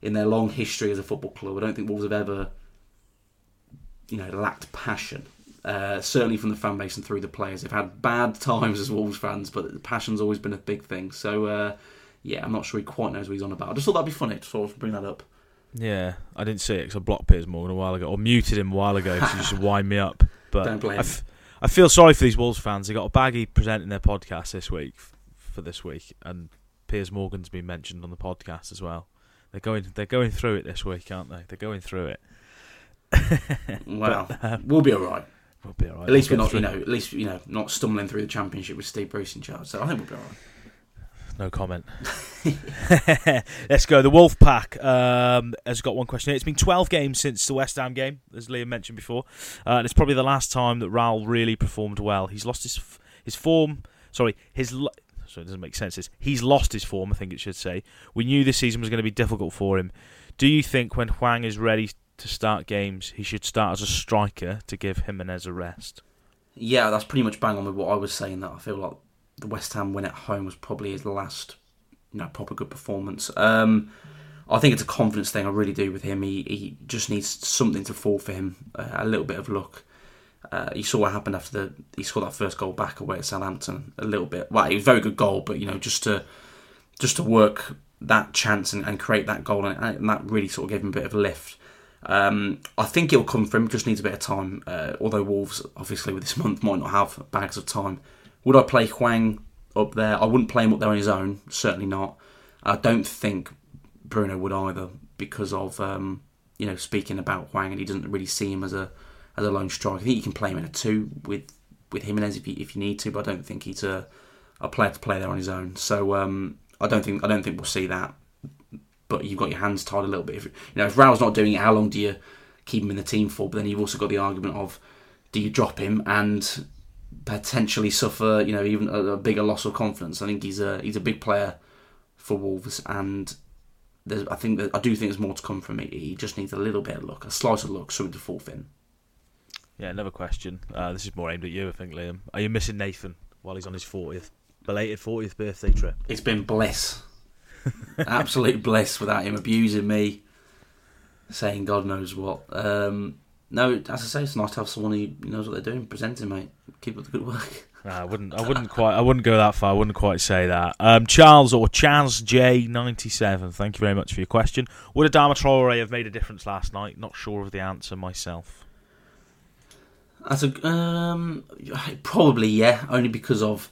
in their long history as a football club, I don't think Wolves have ever, you know, lacked passion. Uh, certainly from the fan base and through the players, they've had bad times as Wolves fans, but passion's always been a big thing. So, uh, yeah, I'm not sure he quite knows what he's on about. I just thought that'd be funny to sort of bring that up. Yeah, I didn't see it because I blocked Piers Morgan a while ago, or muted him a while ago to just wind me up. But Don't blame I, f- I feel sorry for these Wolves fans. They got a baggy presenting their podcast this week f- for this week, and Piers Morgan's been mentioned on the podcast as well. They're going, they're going through it this week, aren't they? They're going through it. well, But, um, we'll be all right. We'll be all right. At least we're not, you know, at least you know, not stumbling through the championship with Steve Bruce in charge. So I think we'll be all right. No comment. Let's go. The Wolf Pack um, has got one question. here. It's been 12 games since the West Ham game, as Liam mentioned before, uh, and it's probably the last time that Raul really performed well. He's lost his f- his form. Sorry, his. So it doesn't make sense. He's lost his form. I think it should say. We knew this season was going to be difficult for him. Do you think when Hwang is ready to start games, he should start as a striker to give Jimenez a rest? Yeah, that's pretty much bang on with what I was saying. That I feel like the West Ham win at home was probably his last, you know, proper good performance. Um, I think it's a confidence thing. I really do with him. He he just needs something to fall for him, uh, a little bit of luck. Uh, you saw what happened after the he scored that first goal back away at Southampton. A little bit, well, it was a very good goal, but you know, just to just to work that chance and, and create that goal, and, and that really sort of gave him a bit of a lift. Um, I think it'll come for him. Just needs a bit of time. Uh, although Wolves, obviously, with this month, might not have bags of time. Would I play Hwang up there? I wouldn't play him up there on his own. Certainly not. I don't think Bruno would either, because of um, you know speaking about Hwang, and he doesn't really see him as a as a lone striker. I think you can play him in a two with with Jimenez if you if you need to, but I don't think he's a a player to play there on his own. So um, I don't think I don't think we'll see that. But you've got your hands tied a little bit. If, you know, if Raul's not doing it, how long do you keep him in the team for? But then you've also got the argument of do you drop him and potentially suffer, you know, even a, a bigger loss of confidence. I think he's a he's a big player for Wolves, and there's, I think that I do think there's more to come from it. He just needs a little bit of luck, a slice of luck, something to fall in. Yeah, another question. Uh, this is more aimed at you, I think, Liam. Are you missing Nathan while he's on his 40th, belated 40th birthday trip? It's been bliss, absolute bliss, without him abusing me, saying God knows what. Um, no, as I say, it's nice to have someone who knows what they're doing, presenting, mate. Keep up the good work. I wouldn't. I wouldn't quite. I wouldn't go that far. I wouldn't quite say that. Um, Charles or Chaz J ninety seven. Thank you very much for your question. Would Adama Traore have made a difference last night? Not sure of the answer myself. As a um, probably yeah, only because of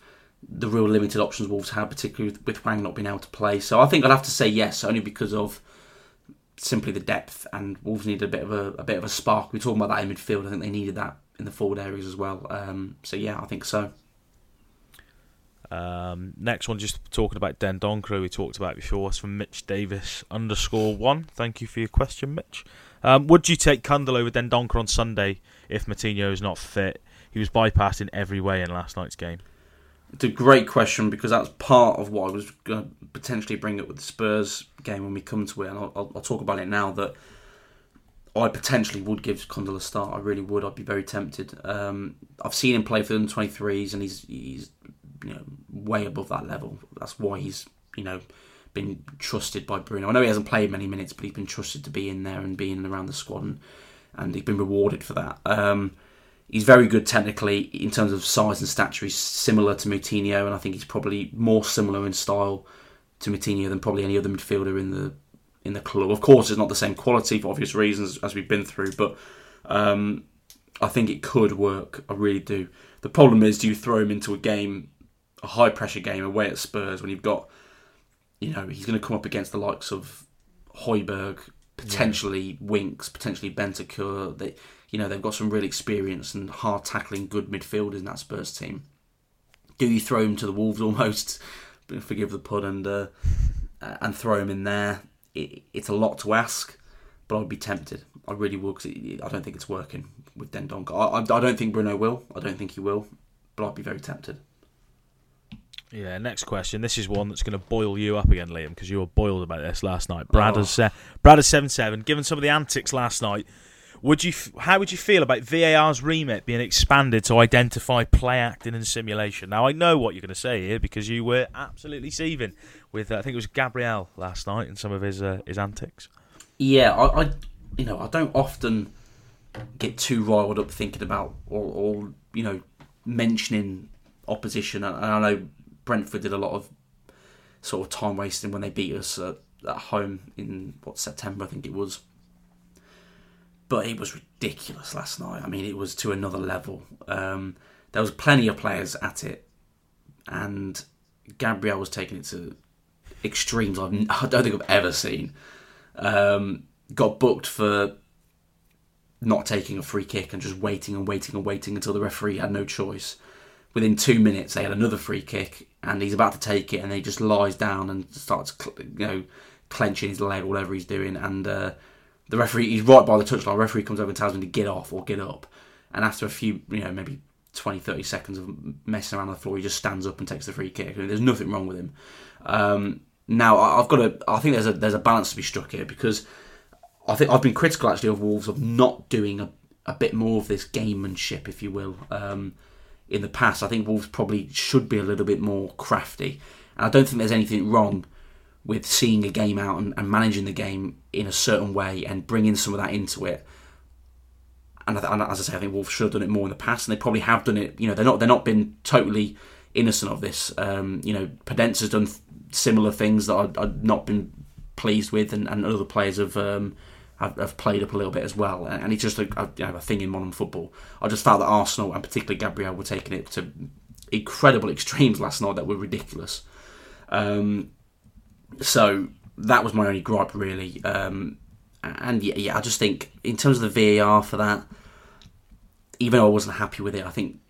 the real limited options Wolves had, particularly with, with Hwang not being able to play. So I think I'd have to say yes, only because of simply the depth and Wolves needed a bit of a, a bit of a spark. We are talking about that in midfield. I think they needed that in the forward areas as well. Um, so yeah, I think so. Um, next one, just talking about Dendoncker, we talked about before. It's from Mitch Davis underscore one. Thank you for your question, Mitch. Um, would you take Cundle over Dendoncker on Sunday if Moutinho is not fit? He was bypassed in every way in last night's game. It's a great question because that's part of what I was going to potentially bring up with the Spurs game when we come to it, and I'll, I'll, I'll talk about it now. That I potentially would give Cundle a start. I really would. I'd be very tempted. Um, I've seen him play for the 23s, and he's he's you know way above that level. That's why he's you know been trusted by Bruno. I know he hasn't played many minutes, but he's been trusted to be in there and being around the squad, and, and he's been rewarded for that. Um, he's very good technically in terms of size and stature. He's similar to Moutinho, and I think he's probably more similar in style to Moutinho than probably any other midfielder in the in the club. Of course, it's not the same quality for obvious reasons as we've been through, but um, I think it could work. I really do. The problem is, do you throw him into a game, a high pressure game away at Spurs when you've got, you know, he's going to come up against the likes of Højbjerg, potentially Winks, potentially Bentancur. They, you know, they've got some real experience and hard tackling good midfielders in that Spurs team. Do you throw him to the Wolves almost? Forgive the pun and uh, and throw him in there. It, it's a lot to ask, but I'd be tempted. I really would because I don't think it's working with Dendoncker. I, I, I don't think Bruno will. I don't think he will, but I'd be very tempted. Yeah, next question. This is one that's going to boil you up again, Liam, because you were boiled about this last night. Brad Oh. has uh, Brad has seven seven. Given some of the antics last night, would you? F- how would you feel about VAR's remit being expanded to identify play acting and simulation? Now I know what you're going to say here because you were absolutely seething with uh, I think it was Gabriel last night and some of his uh, his antics. Yeah, I, I, you know, I don't often get too riled up thinking about or, or you know mentioning opposition. And I know Brentford did a lot of sort of time wasting when they beat us at, at home in what September I think it was. But it was ridiculous last night. I mean, it was to another level. Um, there was plenty of players at it, and Gabriel was taking it to extremes I've, I don't think I've ever seen. Um, got booked for not taking a free kick and just waiting and waiting and waiting until the referee had no choice. Within two minutes, they had another free kick, and he's about to take it, and he just lies down and starts, you know, clenching his leg, whatever he's doing, and uh, the referee, he's right by the touchline. The referee comes over and tells him to get off or get up, and after a few, you know, maybe 20, 30 seconds of messing around on the floor, he just stands up and takes the free kick. I mean, there's nothing wrong with him. Um, now, I've got to, I think there's a there's a balance to be struck here because I think I've been critical actually of Wolves of not doing a, a bit more of this gamemanship, if you will. Um, in the past, I think Wolves probably should be a little bit more crafty, and I don't think there's anything wrong with seeing a game out and, and managing the game in a certain way and bringing some of that into it. And, and, as I say, I think Wolves should have done it more in the past, and they probably have done it. You know, they're not they're not been totally innocent of this. Um, you know, Podence has done similar things that I've, I've not been pleased with, and, and other players have um, have, played up a little bit as well. And it's just a, a, you know, a thing in modern football. I just felt that Arsenal and particularly Gabriel were taking it to incredible extremes last night that were ridiculous. Um, so that was my only gripe really. Um, and yeah, yeah, I just think in terms of the VAR for that, even though I wasn't happy with it, I think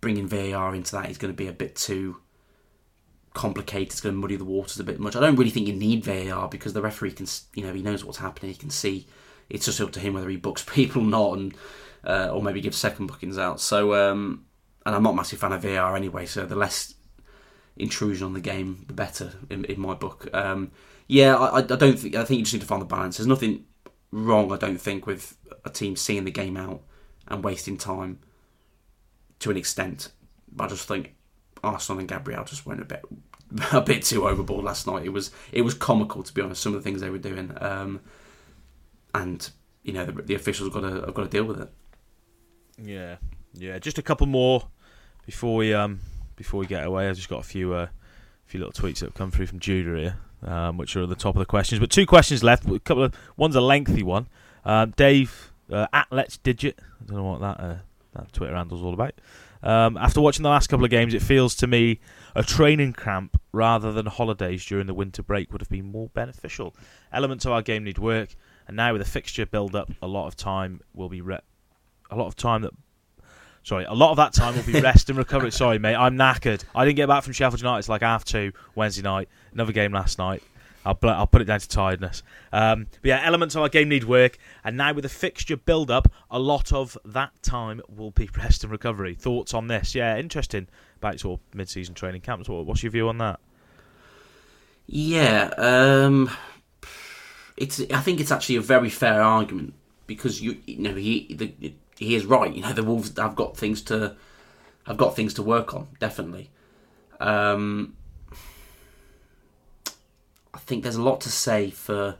bringing VAR into that is going to be a bit too complicated. It's going to muddy the waters a bit much. I don't really think you need VAR because the referee can, you know, he knows what's happening. He can see. It's just up to him whether he books people or not, and uh, or maybe give second bookings out. So, um, and I'm not a massive fan of VAR anyway. So the less intrusion on the game, the better in, in my book. Um, yeah, I, I don't think. I think you just need to find the balance. There's nothing wrong, I don't think, with a team seeing the game out and wasting time to an extent. But I just think Arsenal and Gabriel just went a bit a bit too overboard last night. It was it was comical to be honest. Some of the things they were doing, um, and you know the, the officials got to have got to deal with it. Yeah, yeah. Just a couple more before we um before we get away. I've just got a few uh, a few little tweets that have come through from Judah here, um, which are at the top of the questions. But two questions left. A couple of one's a lengthy one. Um, Dave uh, at Let's Digit. I don't know what that uh, that Twitter handle's all about. Um, after watching the last couple of games, it feels to me a training camp rather than holidays during the winter break would have been more beneficial. Elements of our game need work, and now with a fixture build up, a lot of time will be re- a lot of time that. Sorry, a lot of that time will be rest and recovery. Sorry, mate, I'm knackered. I didn't get back from Sheffield United. It's like half two Wednesday night. Another game last night. I'll, I'll put it down to tiredness. Um, but yeah, elements of our game need work, and now with the fixture build up, a lot of that time will be rest and recovery. Thoughts on this? Yeah, interesting about of mid season training camps. What's your view on that? Yeah, um, it's. I think it's actually a very fair argument because you, you know, he the, he is right. You know, the Wolves have got things to have got things to work on. Definitely. Um, think there's a lot to say for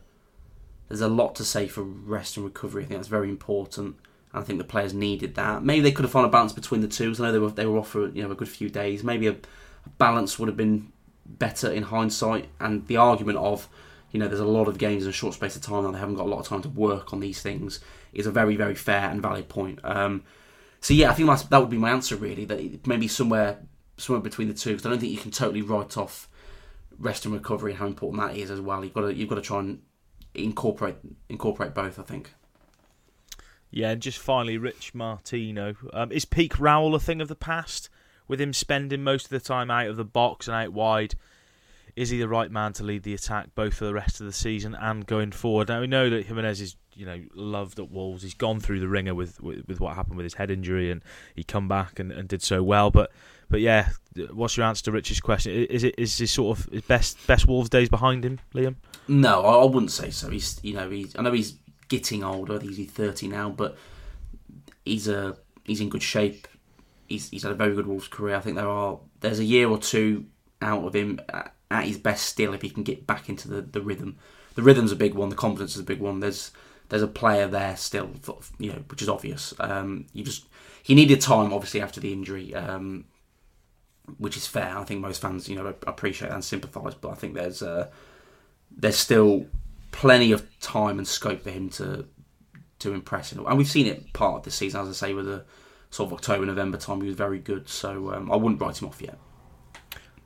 there's a lot to say for rest and recovery. I think that's very important. I think the players needed that. Maybe they could have found a balance between the two. I know they were they were off for you know a good few days. Maybe a, a balance would have been better in hindsight. And the argument of you know there's a lot of games in a short space of time and they haven't got a lot of time to work on these things is a very very fair and valid point. Um, so yeah, I think that's, that would be my answer really. That maybe somewhere somewhere between the two. Because I don't think you can totally write off rest and recovery and how important that is as well. You've got to you've got to try and incorporate incorporate both. I think. Yeah, and just finally, Rich Martino. Um, is peak Raul a thing of the past? With him spending most of the time out of the box and out wide, is he the right man to lead the attack both for the rest of the season and going forward? Now we know that Jimenez is you know loved at Wolves. He's gone through the ringer with, with, with what happened with his head injury, and he come back and, and did so well. But but yeah, what's your answer to Rich's question? Is it is his sort of his best best Wolves days behind him, Liam? No, I wouldn't say so. He's you know he's I know he's getting older. He's thirty now, but he's a he's in good shape. He's he's had a very good Wolves career. I think there are there's a year or two out of him uh, at his best still if he can get back into the, the rhythm. The rhythm's a big one. The confidence is a big one. There's there's a player there still, you know, which is obvious. Um, you just he needed time, obviously, after the injury. Um, which is fair. I think most fans, you know, appreciate and sympathise. But I think there's uh, there's still plenty of time and scope for him to to impress, and we've seen it part of the season, as I say, with the sort of October November time. He was very good, so um, I wouldn't write him off yet.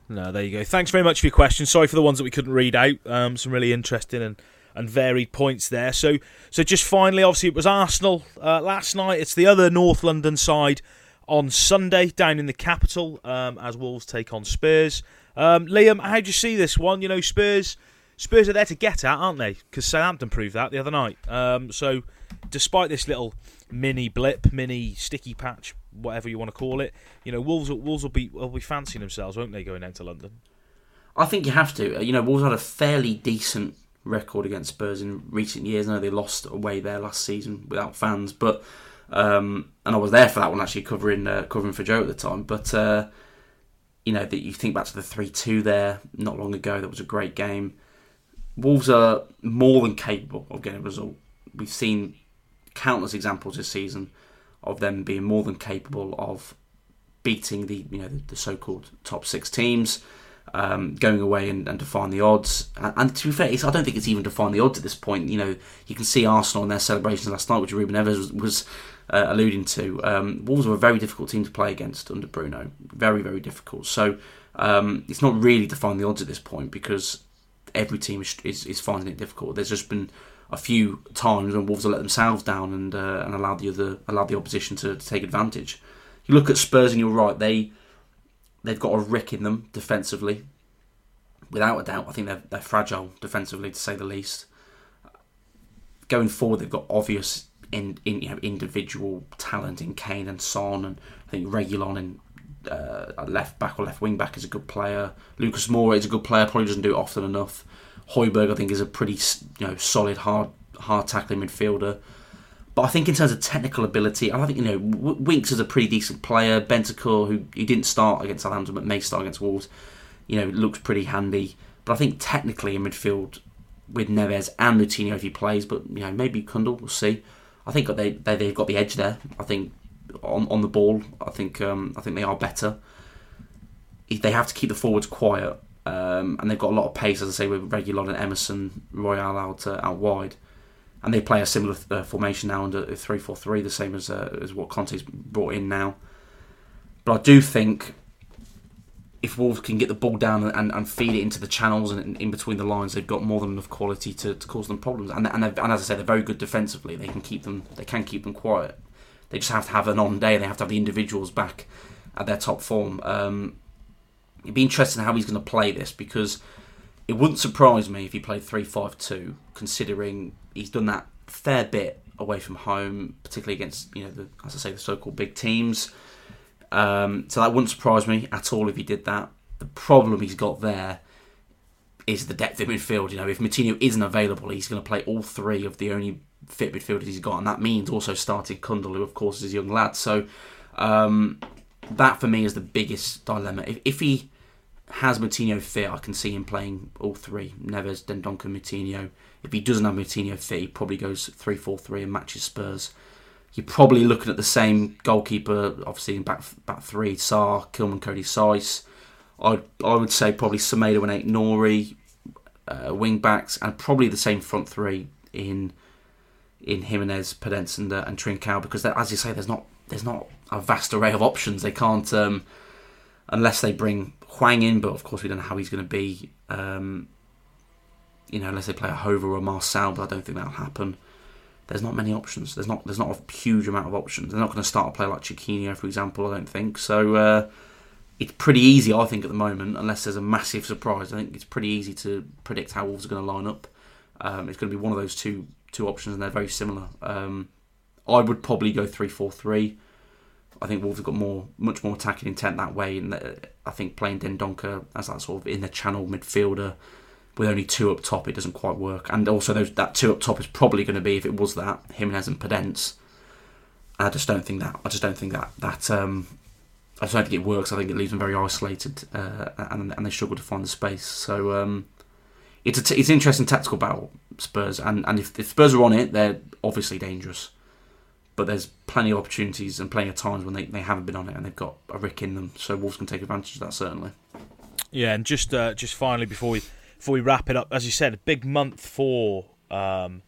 No, there you go. Thanks very much for your questions. Sorry for the ones that we couldn't read out. Um, some really interesting and and varied points there. So so just finally, obviously it was Arsenal uh, last night. It's the other North London side on Sunday down in the capital um, as Wolves take on Spurs. Um, Liam, how do you see this one? You know, Spurs Spurs are there to get at, aren't they? Because Southampton proved that the other night. Um, so, despite this little mini blip, mini sticky patch, whatever you want to call it, you know, Wolves Wolves will be will be fancying themselves, won't they, going down to London? I think you have to. You know, Wolves had a fairly decent record against Spurs in recent years. I know they lost away there last season without fans, but um, and I was there for that one actually, covering uh, covering for Joe at the time. But uh, you know, that you think back to the three two there not long ago. That was a great game. Wolves are more than capable of getting a result. We've seen countless examples this season of them being more than capable of beating the you know the, the so-called top six teams, um, going away and, and defying the odds. And, and to be fair, I don't think it's even defying the odds at this point. You know, you can see Arsenal and their celebrations last night, which Ruben Neves was, was uh, alluding to. Um, Wolves are a very difficult team to play against under Bruno. Very very difficult. So um, it's not really defying the odds at this point because every team is, is, is, finding it difficult. There's just been a few times when Wolves have let themselves down and uh, and allowed the other allowed the opposition to, to, take advantage. You look at Spurs and you're right. They they've got a rick in them defensively, without a doubt. I think they're they're fragile defensively to say the least. Going forward, they've got obvious in, in you know individual talent in Kane and Son, and I think Reguilon and uh, left back or left wing back is a good player. Lucas Moura is a good player, probably doesn't do it often enough. Højbjerg, I think, is a pretty you know solid, hard hard tackling midfielder. But I think in terms of technical ability, I think you know Winks is a pretty decent player. Bentancur, who he didn't start against Southampton but may start against Wolves, you know, looks pretty handy. But I think technically in midfield with Neves and Moutinho if he plays, but you know maybe Cundle, we'll see. I think they, they they've got the edge there. I think on on the ball. I think um, I think they are better. If They have to keep the forwards quiet, um, and they've got a lot of pace, as I say, with Reguilon and Emerson Royal out uh, out wide, and they play a similar uh, formation now under three four three, the same as uh, as what Conte's brought in now. But I do think if Wolves can get the ball down and, and feed it into the channels and in between the lines, they've got more than enough quality to, to cause them problems. And and, and as I say, they're very good defensively. They can keep them they can keep them quiet. They just have to have an on day. They have to have the individuals back at their top form. Um, it'd be interesting how he's going to play this because it wouldn't surprise me if he played 3-5-2, considering he's done that fair bit away from home, particularly against you know the as I say the so-called big teams. Um, so that wouldn't surprise me at all if he did that. The problem he's got there is the depth of midfield. You know, if Moutinho isn't available, he's going to play all three of the only fit midfielders he's got, and that means also starting Cundle, who of course is a young lad. So um, that for me is the biggest dilemma. If, if he has Moutinho fit, I can see him playing all three: Neves, Dendoncker, Moutinho. If he doesn't have Moutinho fit, he probably goes three-four-three and matches Spurs. You're probably looking at the same goalkeeper, obviously in back back three: Sarr, Kilman, Coady, Saiss. I I would say probably Semedo and Aït-Nouri, uh, wing backs, and probably the same front three in in Jimenez, Podence, and, uh, and Trincao because, as you say, there's not there's not a vast array of options. They can't um, unless they bring Hwang in, but of course we don't know how he's going to be. Um, you know, unless they play a Hoever or a Marçal, but I don't think that'll happen. There's not many options. There's not there's not a huge amount of options. They're not going to start a player like Chiquinho, for example. I don't think so. Uh, it's pretty easy, I think, at the moment, unless there's a massive surprise. I think it's pretty easy to predict how Wolves are going to line up. Um, it's going to be one of those two two options, and they're very similar. Um, I would probably go three four three. I think Wolves have got more, much more attacking intent that way, and I think playing Dendoncker as that sort of in the channel midfielder with only two up top, it doesn't quite work. And also, those, that two up top is probably going to be if it was that Jimenez and Podence. I just don't think that. I just don't think that that. Um, I just don't think it works. I think it leaves them very isolated, uh, and, and they struggle to find the space. So um, it's a t- it's an interesting tactical battle, Spurs, and, and if, if Spurs are on it, they're obviously dangerous. But there's plenty of opportunities and plenty of times when they, they haven't been on it and they've got a rick in them. So Wolves can take advantage of that certainly. Yeah, and just uh, just finally before we before we wrap it up, as you said, a big month for um,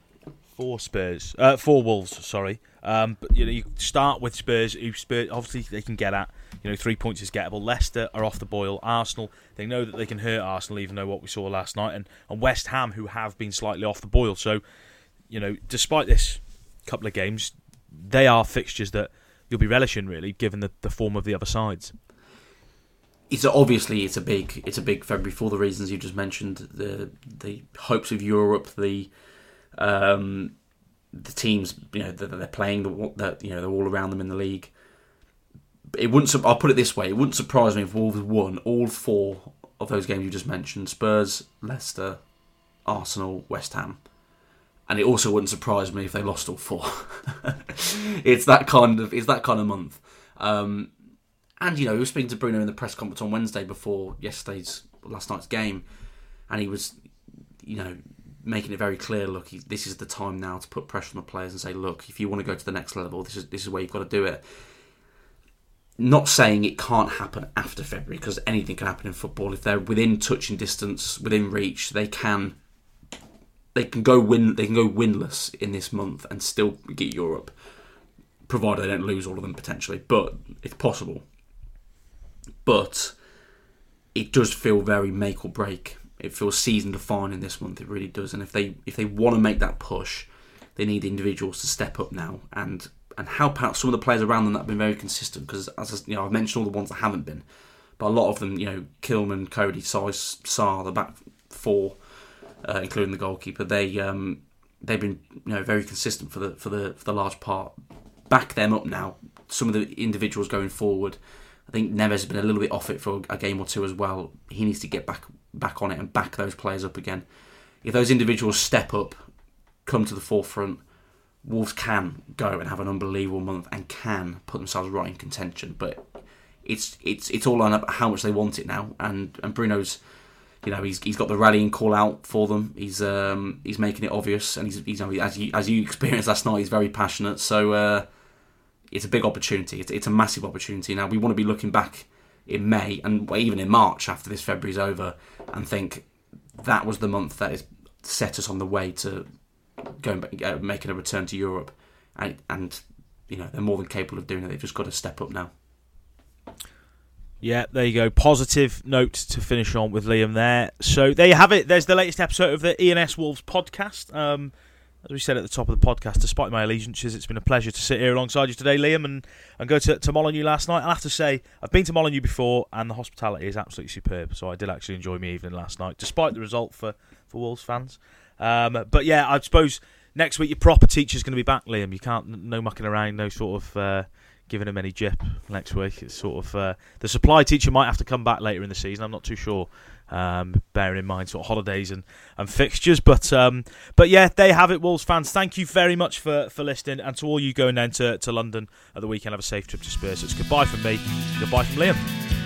for Spurs, uh, for Wolves. Sorry, um, but you know you start with Spurs. Who Spurs obviously they can get at. You know, three points is gettable. Leicester are off the boil. Arsenal, they know that they can hurt Arsenal, even though what we saw last night, and, and West Ham, who have been slightly off the boil. So, you know, despite this couple of games, they are fixtures that you'll be relishing, really, given the, the form of the other sides. It's obviously it's a big it's a big February for the reasons you just mentioned. The the hopes of Europe, the um, the teams you know that they're playing, the that you know they're all around them in the league it wouldn't. I'll put it this way: it wouldn't surprise me if Wolves won all four of those games you just mentioned: Spurs, Leicester, Arsenal, West Ham. And it also wouldn't surprise me if they lost all four. it's that kind of it's that kind of month. Um, and you know, we were speaking to Bruno in the press conference on Wednesday before yesterday's last night's game, and he was, you know, making it very clear. Look, this is the time now to put pressure on the players and say, look, if you want to go to the next level, this is this is where you've got to do it not saying it can't happen after February because anything can happen in football. If they're within touching distance, within reach, they can they can go win they can go winless in this month and still get Europe, provided they don't lose all of them potentially. But it's possible. But it does feel very make or break. It feels season defining this month. It really does. And if they if they want to make that push, they need individuals to step up now and and help out some of the players around them that have been very consistent. Because as you know, I've mentioned all the ones that haven't been, but a lot of them, you know, Kilman, Coady, Saïss, Sarr, the back four, uh, including the goalkeeper, they um, they've been you know very consistent for the for the for the large part. Back them up now. Some of the individuals going forward. I think Neves has been a little bit off it for a game or two as well. He needs to get back back on it and back those players up again. If those individuals step up, come to the forefront, Wolves can go and have an unbelievable month and can put themselves right in contention, but it's it's it's all on how much they want it now. And and Bruno's, you know, he's he's got the rallying call out for them. He's um he's making it obvious, and he's he's as you as you experienced last night, he's very passionate. So uh, it's a big opportunity. It's it's a massive opportunity. Now we want to be looking back in May and even in March after this February's over, and think that was the month that has set us on the way to going back, uh, making a return to Europe, and, and you know they're more than capable of doing it. They've just got to step up now. Yeah, there you go. Positive note to finish on with Liam there. So there you have it. There's the latest episode of the E&S Wolves podcast. Um, as we said at the top of the podcast, despite my allegiances, it's been a pleasure to sit here alongside you today, Liam, and, and go to, to Molineux last night. I have to say, I've been to Molineux before, and the hospitality is absolutely superb. So I did actually enjoy my evening last night, despite the result for, for Wolves fans. Um, but yeah, I suppose next week your proper teacher's going to be back, Liam. You can't no mucking around, no sort of uh, giving him any jip next week. It's sort of uh, the supply teacher might have to come back later in the season. I'm not too sure. Um, bearing in mind sort of holidays and, and fixtures, but um, but yeah, they have it, Wolves fans. Thank you very much for, for listening, and to all you going down to, to London at the weekend, have a safe trip to Spurs. It's goodbye from me, goodbye from Liam.